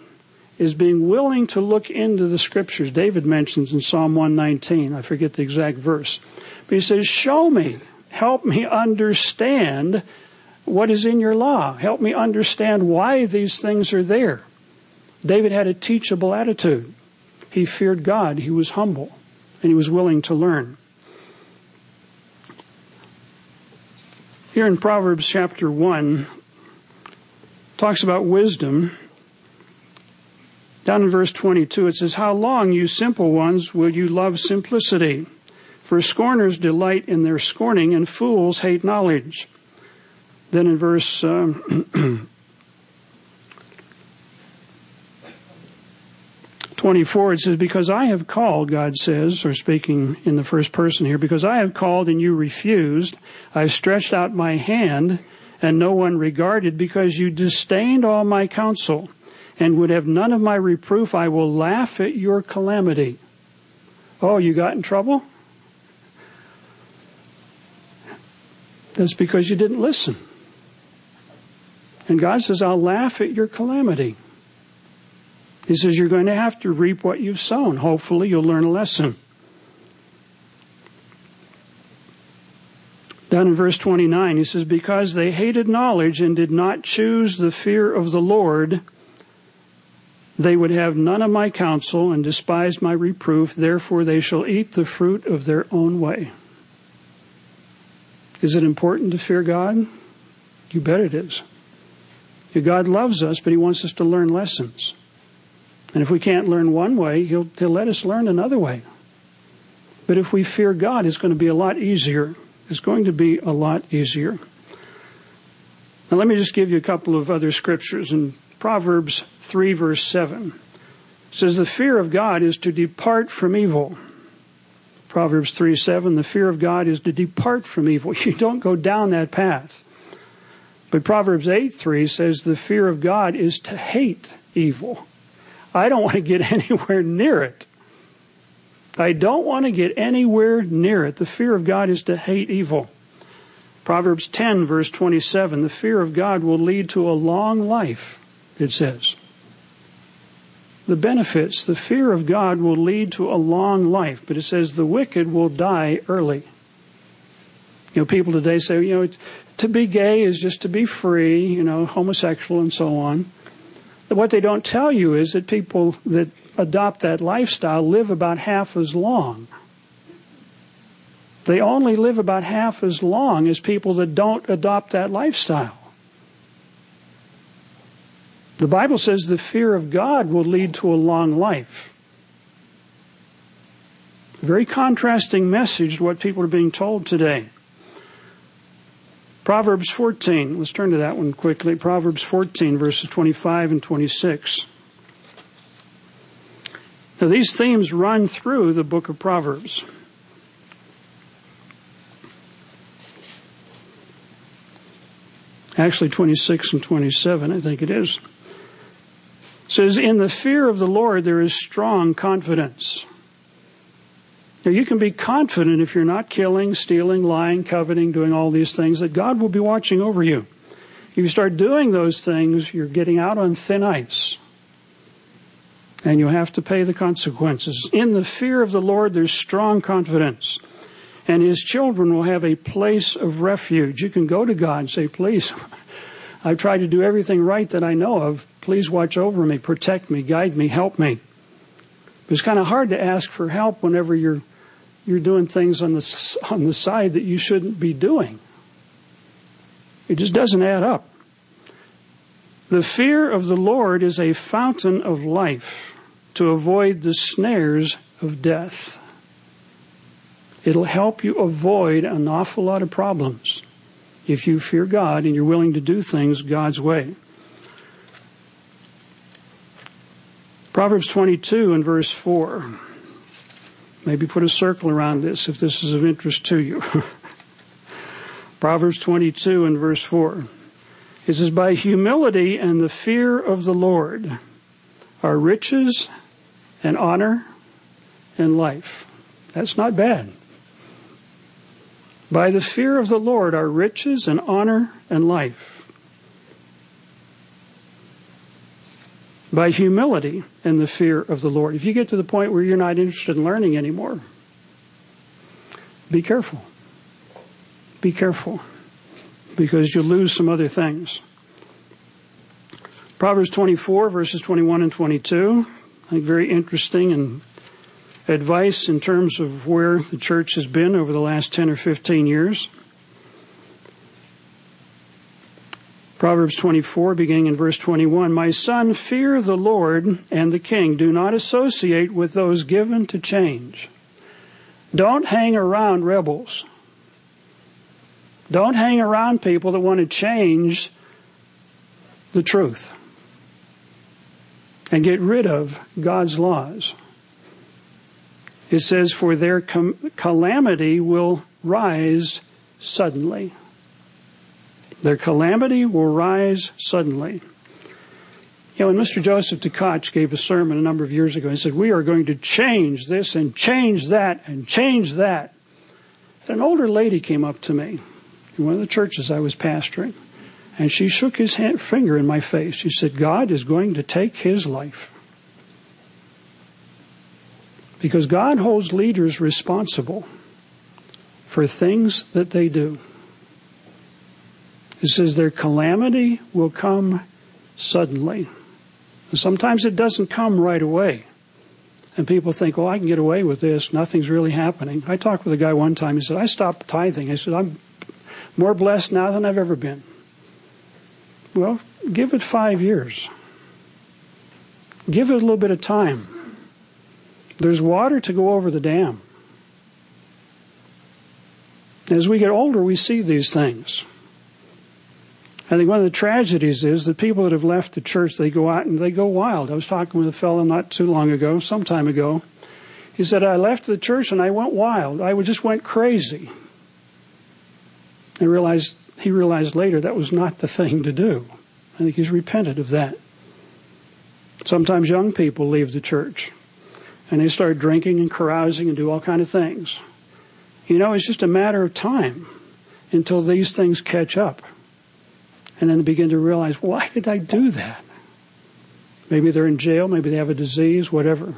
is being willing to look into the scriptures. David mentions in Psalm 119, I forget the exact verse, but he says, Show me, help me understand what is in your law. Help me understand why these things are there. David had a teachable attitude. He feared God, he was humble, and he was willing to learn. Here in Proverbs chapter 1, talks about wisdom. Down in verse 22, it says, How long, you simple ones, will you love simplicity? For scorners delight in their scorning, and fools hate knowledge. Then in verse uh, 24, it says, Because I have called, God says, or speaking in the first person here, because I have called and you refused, I've stretched out my hand and no one regarded, because you disdained all my counsel and would have none of my reproof, I will laugh at your calamity. Oh, you got in trouble? That's because you didn't listen. And God says, I'll laugh at your calamity. He says, You're going to have to reap what you've sown. Hopefully, you'll learn a lesson. Down in verse 29, he says, Because they hated knowledge and did not choose the fear of the Lord, they would have none of my counsel and despised my reproof, therefore they shall eat the fruit of their own way. Is it important to fear God? You bet it is. God loves us, but He wants us to learn lessons. And if we can't learn one way, He'll, he'll let us learn another way. But if we fear God, it's going to be a lot easier It's going to be a lot easier. Now, let me just give you a couple of other scriptures. In Proverbs 3, verse 7, says, The fear of God is to depart from evil. Proverbs 3 7, the fear of God is to depart from evil. You don't go down that path. But Proverbs 8 3 says, The fear of God is to hate evil. I don't want to get anywhere near it. I don't want to get anywhere near it. The fear of God is to hate evil. Proverbs 10, verse 27 the fear of God will lead to a long life, it says. The benefits, the fear of God will lead to a long life, but it says the wicked will die early. You know, people today say, you know, to be gay is just to be free, you know, homosexual and so on. But what they don't tell you is that people that adopt that lifestyle live about half as long. They only live about half as long as people that don't adopt that lifestyle. The Bible says the fear of God will lead to a long life. Very contrasting message to what people are being told today. Proverbs 14, let's turn to that one quickly. Proverbs 14, verses 25 and 26. Now, these themes run through the book of Proverbs. Actually, 26 and 27, I think it is. Says, In the fear of the Lord there is strong confidence. Now, you can be confident if you're not killing, stealing, lying, coveting, doing all these things, that God will be watching over you. If you start doing those things, you're getting out on thin ice and you have to pay the consequences. In the fear of the Lord, there's strong confidence, and his children will have a place of refuge. You can go to God and say, Please, I've tried to do everything right that I know of. Please watch over me, protect me, guide me, help me. It's kind of hard to ask for help whenever you're you're doing things on the on the side that you shouldn't be doing. It just doesn't add up. The fear of the Lord is a fountain of life to avoid the snares of death. It'll help you avoid an awful lot of problems if you fear God and you're willing to do things God's way. Proverbs 22 and verse 4. Maybe put a circle around this if this is of interest to you. Proverbs 22 and verse 4. It says, By humility and the fear of the Lord are riches and honor and life. That's not bad. By the fear of the Lord are riches and honor and life. By humility and the fear of the Lord. If you get to the point where you're not interested in learning anymore, be careful. Be careful because you'll lose some other things. Proverbs 24, verses 21 and 22. I think very interesting and advice in terms of where the church has been over the last 10 or 15 years. Proverbs 24, beginning in verse 21 My son, fear the Lord and the king. Do not associate with those given to change. Don't hang around rebels. Don't hang around people that want to change the truth and get rid of God's laws. It says, For their calamity will rise suddenly. Their calamity will rise suddenly. You know, when Mr. Joseph Tkach gave a sermon a number of years ago, he said, We are going to change this and change that and change that. And an older lady came up to me in one of the churches I was pastoring, and she shook his hand, finger in my face. She said, God is going to take his life. Because God holds leaders responsible for things that they do. It says their calamity will come suddenly. Sometimes it doesn't come right away. And people think, oh, I can get away with this. Nothing's really happening. I talked with a guy one time. He said, I stopped tithing. I said, I'm more blessed now than I've ever been. Well, give it five years. Give it a little bit of time. There's water to go over the dam. As we get older, we see these things. I think one of the tragedies is that people that have left the church, they go out and they go wild. I was talking with a fellow not too long ago, some time ago. He said, I left the church and I went wild. I just went crazy. I realized, he realized later that was not the thing to do. I think he's repented of that. Sometimes young people leave the church and they start drinking and carousing and do all kind of things. You know, it's just a matter of time until these things catch up. And then begin to realize, why did I do that? Maybe they're in jail, maybe they have a disease, whatever.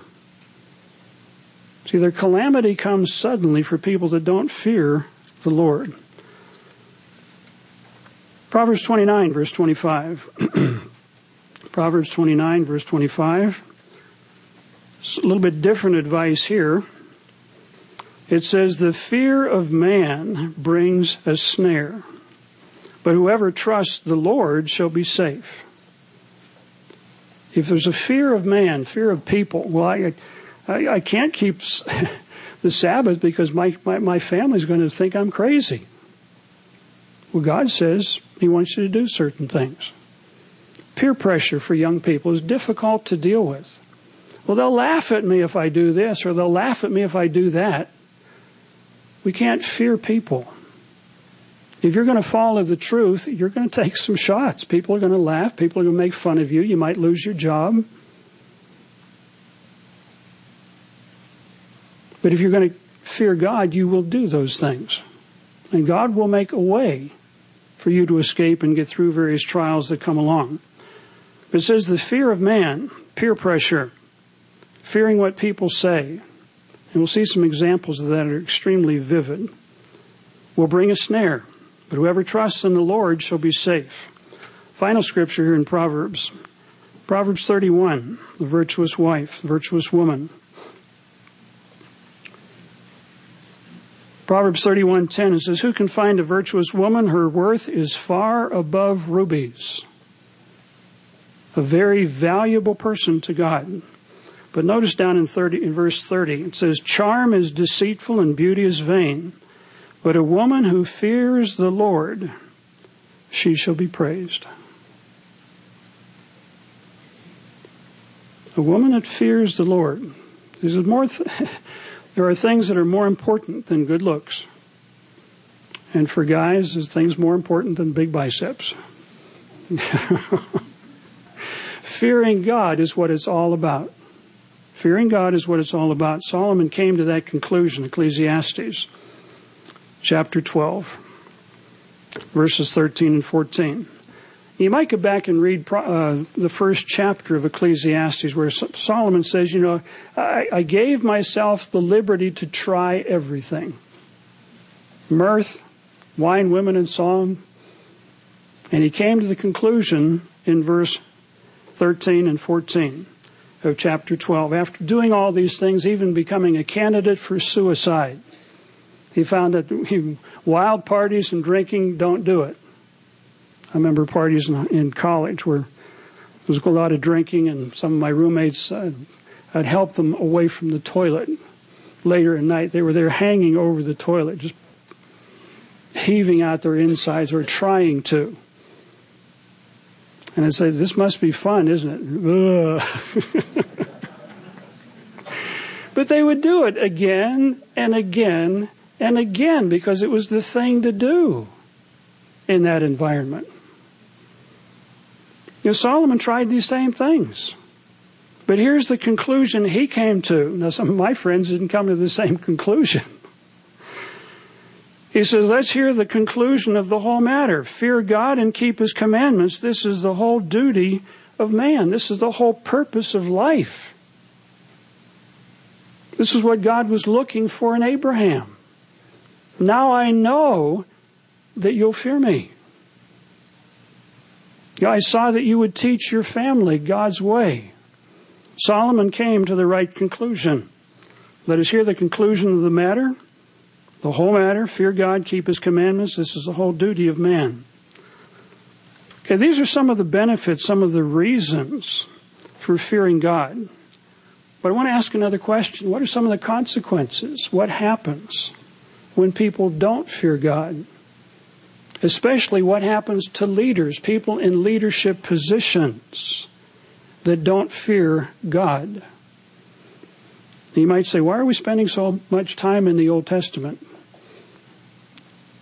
See, their calamity comes suddenly for people that don't fear the Lord. Proverbs 29, verse 25. Proverbs 29, verse 25. It's a little bit different advice here. It says, The fear of man brings a snare, but whoever trusts the Lord shall be safe. If there's a fear of man, fear of people, well, I, I, I can't keep the Sabbath because my, my, my family's going to think I'm crazy. Well, God says He wants you to do certain things. Peer pressure for young people is difficult to deal with. Well, they'll laugh at me if I do this, or they'll laugh at me if I do that. We can't fear people. If you're going to follow the truth, you're going to take some shots. People are going to laugh. People are going to make fun of you. You might lose your job. But if you're going to fear God, you will do those things. And God will make a way for you to escape and get through various trials that come along. It says the fear of man, peer pressure, fearing what people say, and we'll see some examples of that are extremely vivid, will bring a snare. But whoever trusts in the Lord shall be safe. Final scripture here in Proverbs. Proverbs 31, the virtuous wife, the virtuous woman. Proverbs 31:10 it says, "Who can find a virtuous woman? Her worth is far above rubies." A very valuable person to God. But notice down in 30 in verse 30 it says, "Charm is deceitful and beauty is vain, but a woman who fears the Lord, she shall be praised." A woman that fears the Lord. More th- There are things that are more important than good looks. And for guys, there's things more important than big biceps. Fearing God is what it's all about. Fearing God is what it's all about. Solomon came to that conclusion, Ecclesiastes chapter 12, verses 13 and 14. You might go back and read uh, the first chapter of Ecclesiastes where Solomon says, You know, I, I gave myself the liberty to try everything mirth, wine, women, and song. And he came to the conclusion in verse 13 and 14 of chapter 12. After doing all these things, even becoming a candidate for suicide, he found that wild parties and drinking don't do it. I remember parties in, college where there was a lot of drinking, and some of my roommates, uh, I'd help them away from the toilet later at night. They were there hanging over the toilet, just heaving out their insides or trying to. And I'd say, this must be fun, isn't it? but they would do it again and again and again because it was the thing to do in that environment. You know, Solomon tried these same things. But here's the conclusion he came to. Now, some of my friends didn't come to the same conclusion. He says, let's hear the conclusion of the whole matter. Fear God and keep his commandments. This is the whole duty of man. This is the whole purpose of life. This is what God was looking for in Abraham. Now I know that you'll fear me. I saw that you would teach your family God's way. Solomon came to the right conclusion. Let us hear the conclusion of the matter. The whole matter, fear God, keep his commandments. This is the whole duty of man. Okay, these are some of the benefits, some of the reasons for fearing God. But I want to ask another question. What are some of the consequences? What happens when people don't fear God? Especially what happens to leaders, people in leadership positions that don't fear God. You might say, why are we spending so much time in the Old Testament?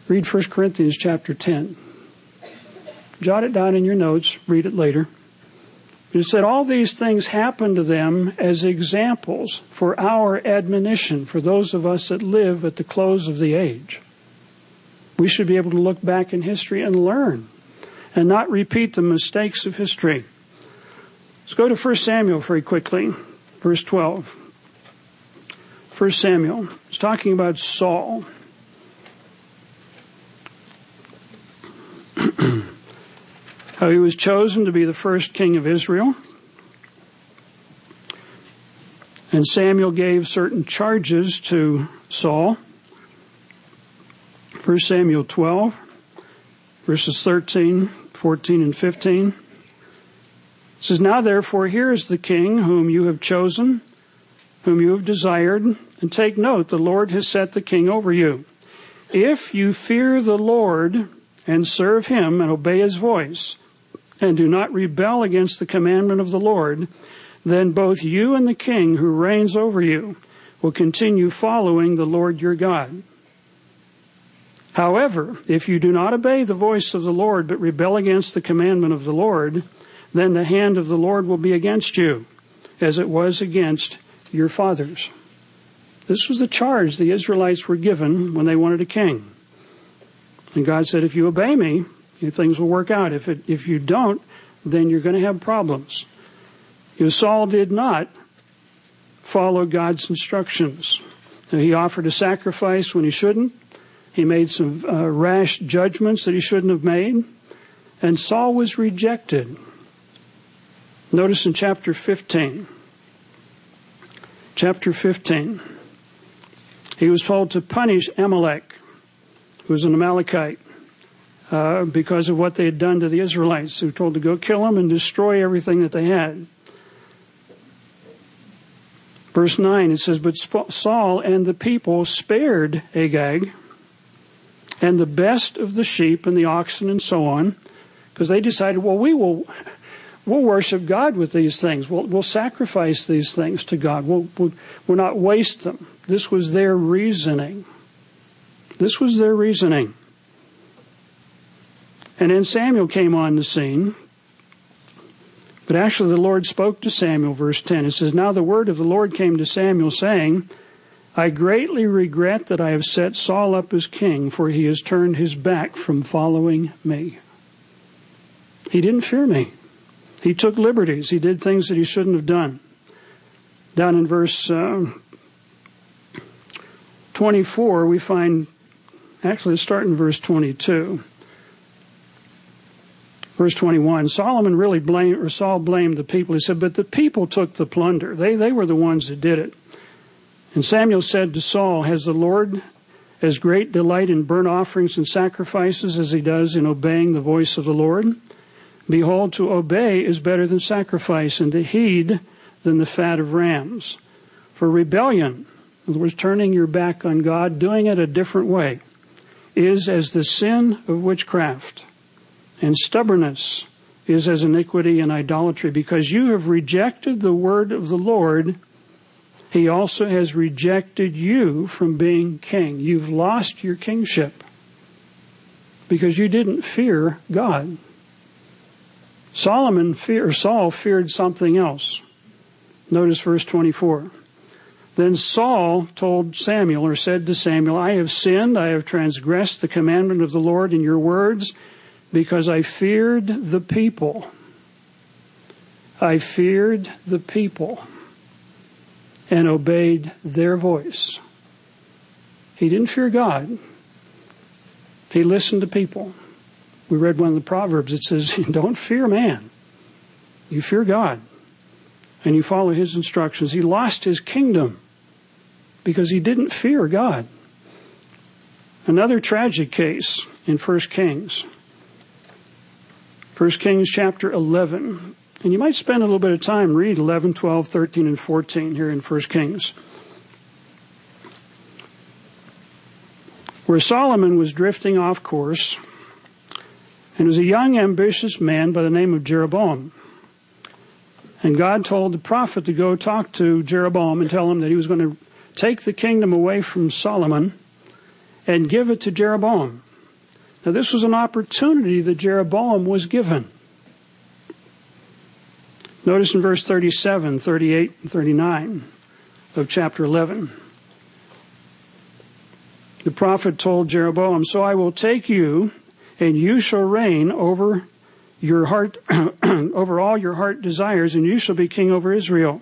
Read 1 Corinthians chapter 10. Jot it down in your notes, read it later. It said all these things happened to them as examples for our admonition, for those of us that live at the close of the age. We should be able to look back in history and learn and not repeat the mistakes of history. Let's go to 1 Samuel very quickly, verse 12. 1 Samuel is talking about Saul. How he was chosen to be the first king of Israel. And Samuel gave certain charges to Saul. 1 Samuel 12, verses 13, 14, and 15. It says, Now therefore, here is the king whom you have chosen, whom you have desired, and take note, the Lord has set the king over you. If you fear the Lord and serve him and obey his voice, and do not rebel against the commandment of the Lord, then both you and the king who reigns over you will continue following the Lord your God. However, if you do not obey the voice of the Lord, but rebel against the commandment of the Lord, then the hand of the Lord will be against you, as it was against your fathers. This was the charge the Israelites were given when they wanted a king. And God said, if you obey me, things will work out. If, it, if you don't, then you're going to have problems. You know, Saul did not follow God's instructions. He offered a sacrifice when he shouldn't. He made some uh, rash judgments that he shouldn't have made. And Saul was rejected. Notice in chapter 15. Chapter 15 he was told to punish Amalek, who was an Amalekite, uh, because of what they had done to the Israelites. who told to go kill them and destroy everything that they had. Verse 9, it says, But Saul and the people spared Agag and the best of the sheep and the oxen and so on, because they decided, well, we will we'll worship God with these things. We'll, we'll sacrifice these things to God. We'll, we'll, we'll not waste them. This was their reasoning. This was their reasoning. And then Samuel came on the scene. But actually, the Lord spoke to Samuel, verse 10. It says, Now the word of the Lord came to Samuel, saying, I greatly regret that I have set Saul up as king, for he has turned his back from following me. He didn't fear me. He took liberties. He did things that he shouldn't have done. Down in verse uh, 24, we find, actually, let's start in verse 22. Verse 21, Solomon really blamed, or Saul blamed the people. He said, but the people took the plunder. They, they were the ones that did it. And Samuel said to Saul, Has the Lord as great delight in burnt offerings and sacrifices as he does in obeying the voice of the Lord? Behold, to obey is better than sacrifice, and to heed than the fat of rams. For rebellion, in other words, turning your back on God, doing it a different way, is as the sin of witchcraft, and stubbornness is as iniquity and idolatry, because you have rejected the word of the Lord he also has rejected you from being king. You've lost your kingship because you didn't fear God. Solomon fear, Saul feared something else. Notice verse 24. Then Saul told Samuel, or said to Samuel, I have sinned, I have transgressed the commandment of the Lord in your words, because I feared the people. I feared the people and obeyed their voice. He didn't fear God. He listened to people. We read one of the Proverbs. It says, Don't fear man. You fear God. And you follow his instructions. He lost his kingdom because he didn't fear God. Another tragic case in 1 Kings. 1 Kings chapter 11. And you might spend a little bit of time, read 11, 12, 13, and 14 here in 1 Kings. Where Solomon was drifting off course, and was a young, ambitious man by the name of Jeroboam. And God told the prophet to go talk to Jeroboam and tell him that he was going to take the kingdom away from Solomon and give it to Jeroboam. Now, this was an opportunity that Jeroboam was given. Notice in verse 37, 38, and 39 of chapter 11. The prophet told Jeroboam, So I will take you, and you shall reign over your heart, over all your heart desires, and you shall be king over Israel.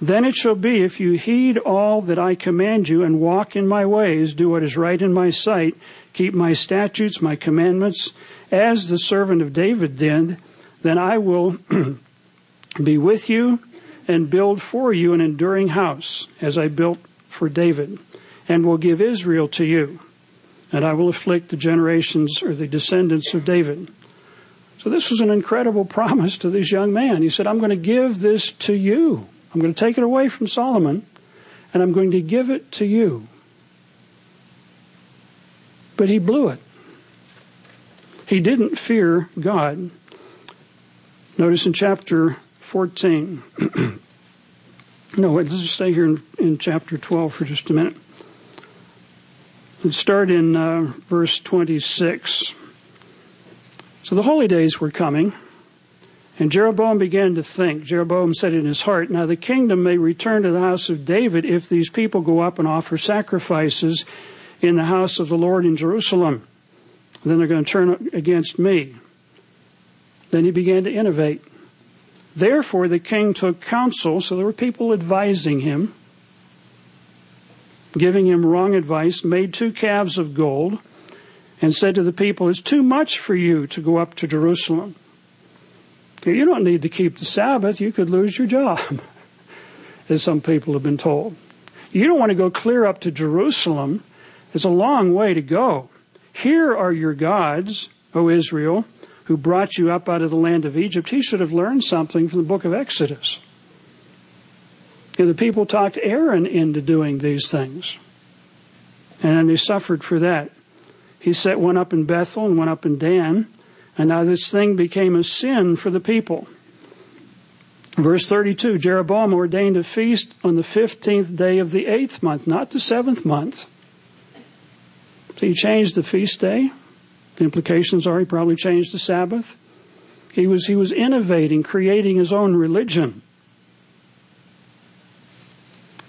Then it shall be, if you heed all that I command you, and walk in my ways, do what is right in my sight, keep my statutes, my commandments, as the servant of David did, then I will be with you and build for you an enduring house, as I built for David, and will give Israel to you. And I will afflict the generations or the descendants of David. So this was an incredible promise to this young man. He said, I'm going to give this to you. I'm going to take it away from Solomon, and I'm going to give it to you. But he blew it. He didn't fear God. Notice in chapter 14. no, wait, let's just stay here in, in, chapter 12 for just a minute. Let's start in uh, verse 26. So the holy days were coming, and Jeroboam began to think. Jeroboam said in his heart, Now the kingdom may return to the house of David if these people go up and offer sacrifices in the house of the Lord in Jerusalem. Then they're going to turn against me. Then he began to innovate. Therefore, the king took counsel, so there were people advising him, giving him wrong advice, made two calves of gold, and said to the people, It's too much for you to go up to Jerusalem. You don't need to keep the Sabbath, you could lose your job, as some people have been told. You don't want to go clear up to Jerusalem, it's a long way to go. Here are your gods, O Israel who brought you up out of the land of Egypt, he should have learned something from the book of Exodus. the people talked Aaron into doing these things. And he suffered for that. He set one up in Bethel and one up in Dan. And now this thing became a sin for the people. Verse 32 Jeroboam ordained a feast on the 15th day of the eighth month, not the seventh month. He changed the feast day. The implications are he probably changed the Sabbath. He was, he was innovating, creating his own religion.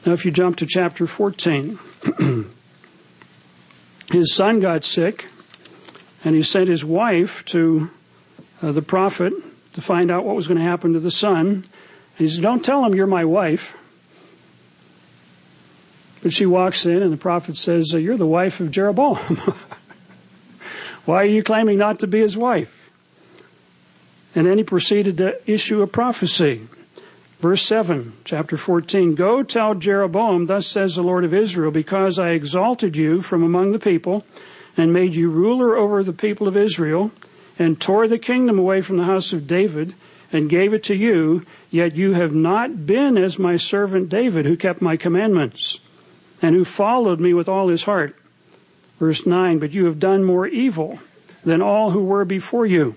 Now, if you jump to chapter 14, his son got sick, and he sent his wife to uh, the prophet to find out what was going to happen to the son. And he said, Don't tell him you're my wife. But she walks in, and the prophet says, uh, You're the wife of Jeroboam. Why are you claiming not to be his wife? And then he proceeded to issue a prophecy. Verse 7, chapter 14 Go tell Jeroboam, Thus says the Lord of Israel, because I exalted you from among the people and made you ruler over the people of Israel and tore the kingdom away from the house of David and gave it to you, yet you have not been as my servant David, who kept my commandments and who followed me with all his heart. Verse 9, but you have done more evil than all who were before you.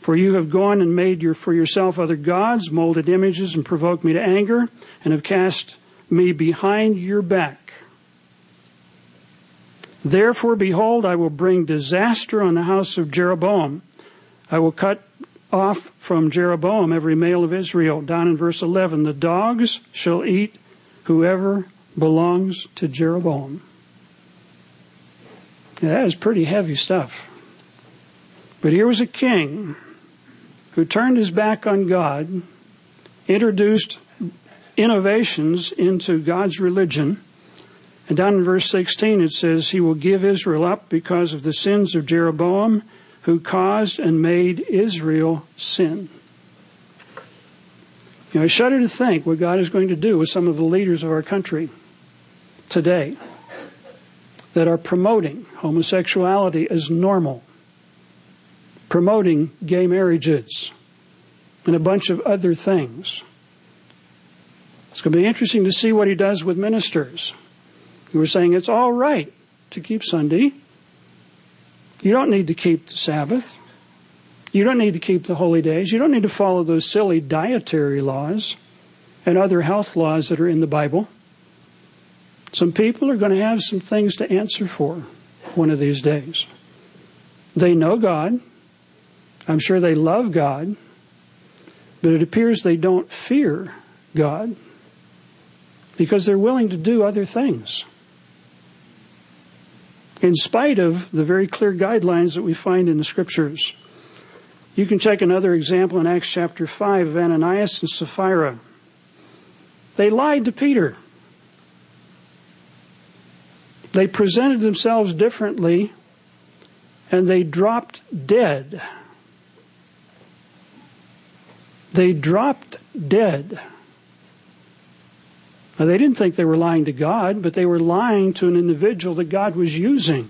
For you have gone and made your, for yourself other gods, molded images, and provoked me to anger, and have cast me behind your back. Therefore, behold, I will bring disaster on the house of Jeroboam. I will cut off from Jeroboam every male of Israel. Down in verse 11, the dogs shall eat whoever belongs to Jeroboam. Now, that is pretty heavy stuff. But here was a king who turned his back on God, introduced innovations into God's religion. And down in verse 16 it says, He will give Israel up because of the sins of Jeroboam, who caused and made Israel sin. You know, I shudder to think what God is going to do with some of the leaders of our country today that are promoting homosexuality as normal, promoting gay marriages, and a bunch of other things. It's going to be interesting to see what he does with ministers who are saying it's all right to keep Sunday. You don't need to keep the Sabbath. You don't need to keep the holy days. You don't need to follow those silly dietary laws and other health laws that are in the Bible. Some people are going to have some things to answer for one of these days. They know God. I'm sure they love God. But it appears they don't fear God because they're willing to do other things. In spite of the very clear guidelines that we find in the scriptures. You can check another example in Acts chapter 5 of Ananias and Sapphira. They lied to Peter. They presented themselves differently and they dropped dead. They dropped dead. Now, they didn't think they were lying to God, but they were lying to an individual that God was using.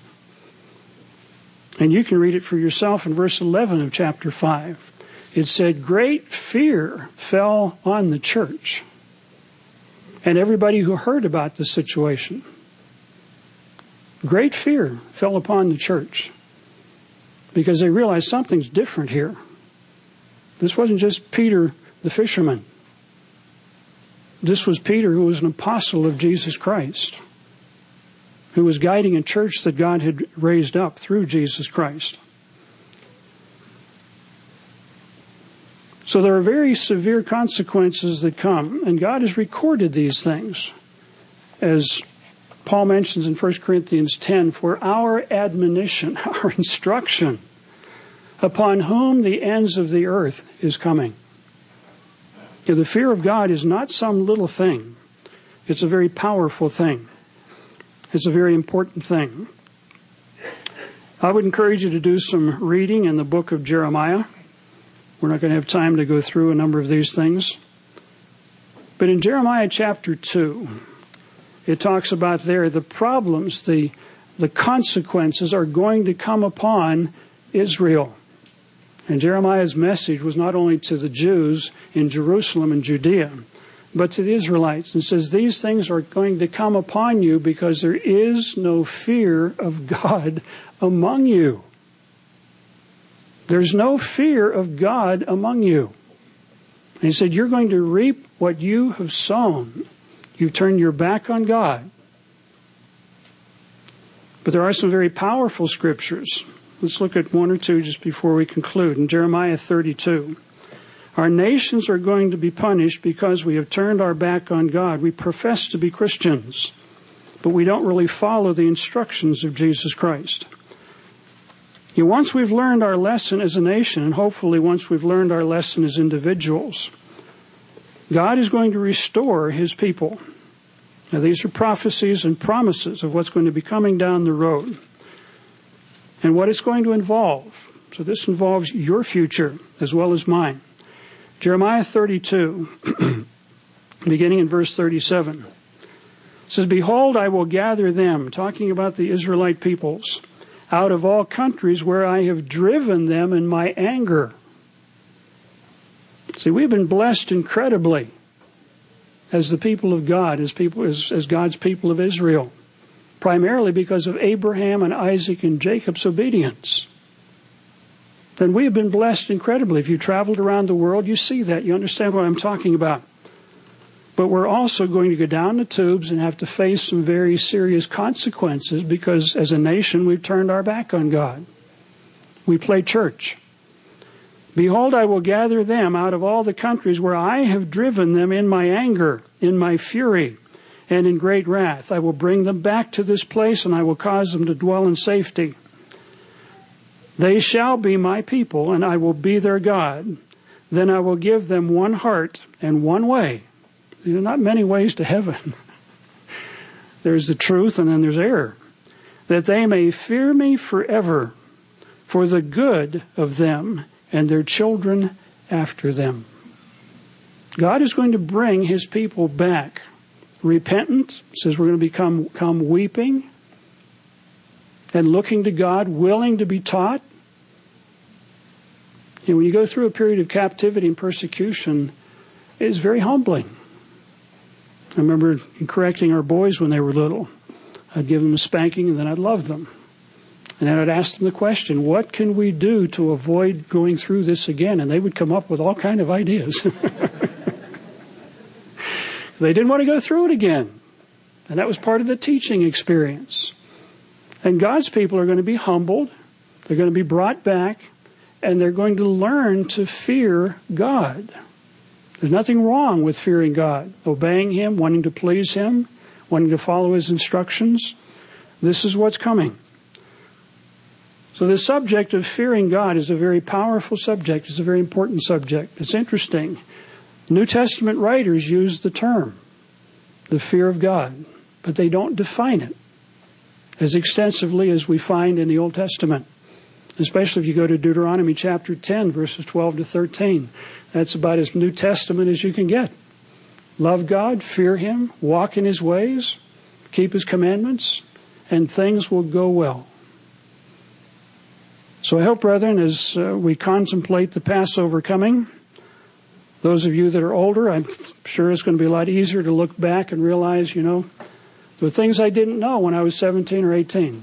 And you can read it for yourself in verse 11 of chapter 5. It said, Great fear fell on the church and everybody who heard about the situation. Great fear fell upon the church because they realized something's different here. This wasn't just Peter the fisherman. This was Peter, who was an apostle of Jesus Christ, who was guiding a church that God had raised up through Jesus Christ. So there are very severe consequences that come, and God has recorded these things. As Paul mentions in 1 Corinthians 10, for our admonition, our instruction, upon whom the ends of the earth is coming. You know, the fear of God is not some little thing. It's a very powerful thing. It's a very important thing. I would encourage you to do some reading in the book of Jeremiah. We're not going to have time to go through a number of these things. But in Jeremiah chapter 2, it talks about there the problems, the, the consequences are going to come upon Israel. And Jeremiah's message was not only to the Jews in Jerusalem and Judea, but to the Israelites. And says, These things are going to come upon you because there is no fear of God among you. There's no fear of God among you. And he said, You're going to reap what you have sown. You've turned your back on God. But there are some very powerful scriptures. Let's look at one or two just before we conclude. In Jeremiah 32, our nations are going to be punished because we have turned our back on God. We profess to be Christians, but we don't really follow the instructions of Jesus Christ. You know, once we've learned our lesson as a nation, and hopefully once we've learned our lesson as individuals, God is going to restore his people. Now, these are prophecies and promises of what's going to be coming down the road and what it's going to involve. So, this involves your future as well as mine. Jeremiah 32, beginning in verse 37, says, Behold, I will gather them, talking about the Israelite peoples, out of all countries where I have driven them in my anger. See, we've been blessed incredibly as the people of God, as people as, as God's people of Israel, primarily because of Abraham and Isaac and Jacob's obedience. Then we have been blessed incredibly. If you traveled around the world, you see that. You understand what I'm talking about. But we're also going to go down the tubes and have to face some very serious consequences because as a nation we've turned our back on God. We play church. Behold, I will gather them out of all the countries where I have driven them in my anger, in my fury, and in great wrath. I will bring them back to this place, and I will cause them to dwell in safety. They shall be my people, and I will be their God. Then I will give them one heart and one way. There are not many ways to heaven. there's the truth, and then there's error. That they may fear me forever for the good of them and their children after them. God is going to bring his people back. Repentant says we're going to become come weeping and looking to God, willing to be taught. And when you go through a period of captivity and persecution, it is very humbling. I remember correcting our boys when they were little. I'd give them a spanking and then I'd love them. And then I'd ask them the question, what can we do to avoid going through this again? And they would come up with all kind of ideas. they didn't want to go through it again. And that was part of the teaching experience. And God's people are going to be humbled. They're going to be brought back and they're going to learn to fear God. There's nothing wrong with fearing God, obeying Him, wanting to please Him, wanting to follow His instructions. This is what's coming. So the subject of fearing God is a very powerful subject. It's a very important subject. It's interesting. New Testament writers use the term, the fear of God, but they don't define it as extensively as we find in the Old Testament. Especially if you go to Deuteronomy chapter 10, verses 12 to 13. That's about as New Testament as you can get. Love God, fear Him, walk in His ways, keep His commandments, and things will go well. So I hope, brethren, as uh, we contemplate the Passover coming, those of you that are older, I'm sure it's going to be a lot easier to look back and realize, you know, were things I didn't know when I was 17 or 18.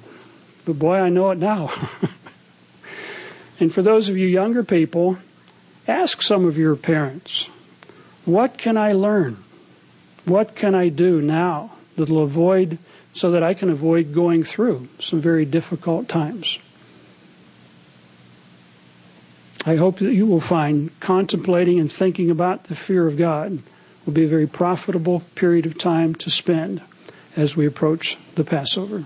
But boy, I know it now. and for those of you younger people, ask some of your parents, what can I learn? What can I do now that'll avoid, so that I can avoid going through some very difficult times? I hope that you will find contemplating and thinking about the fear of God will be a very profitable period of time to spend as we approach the Passover.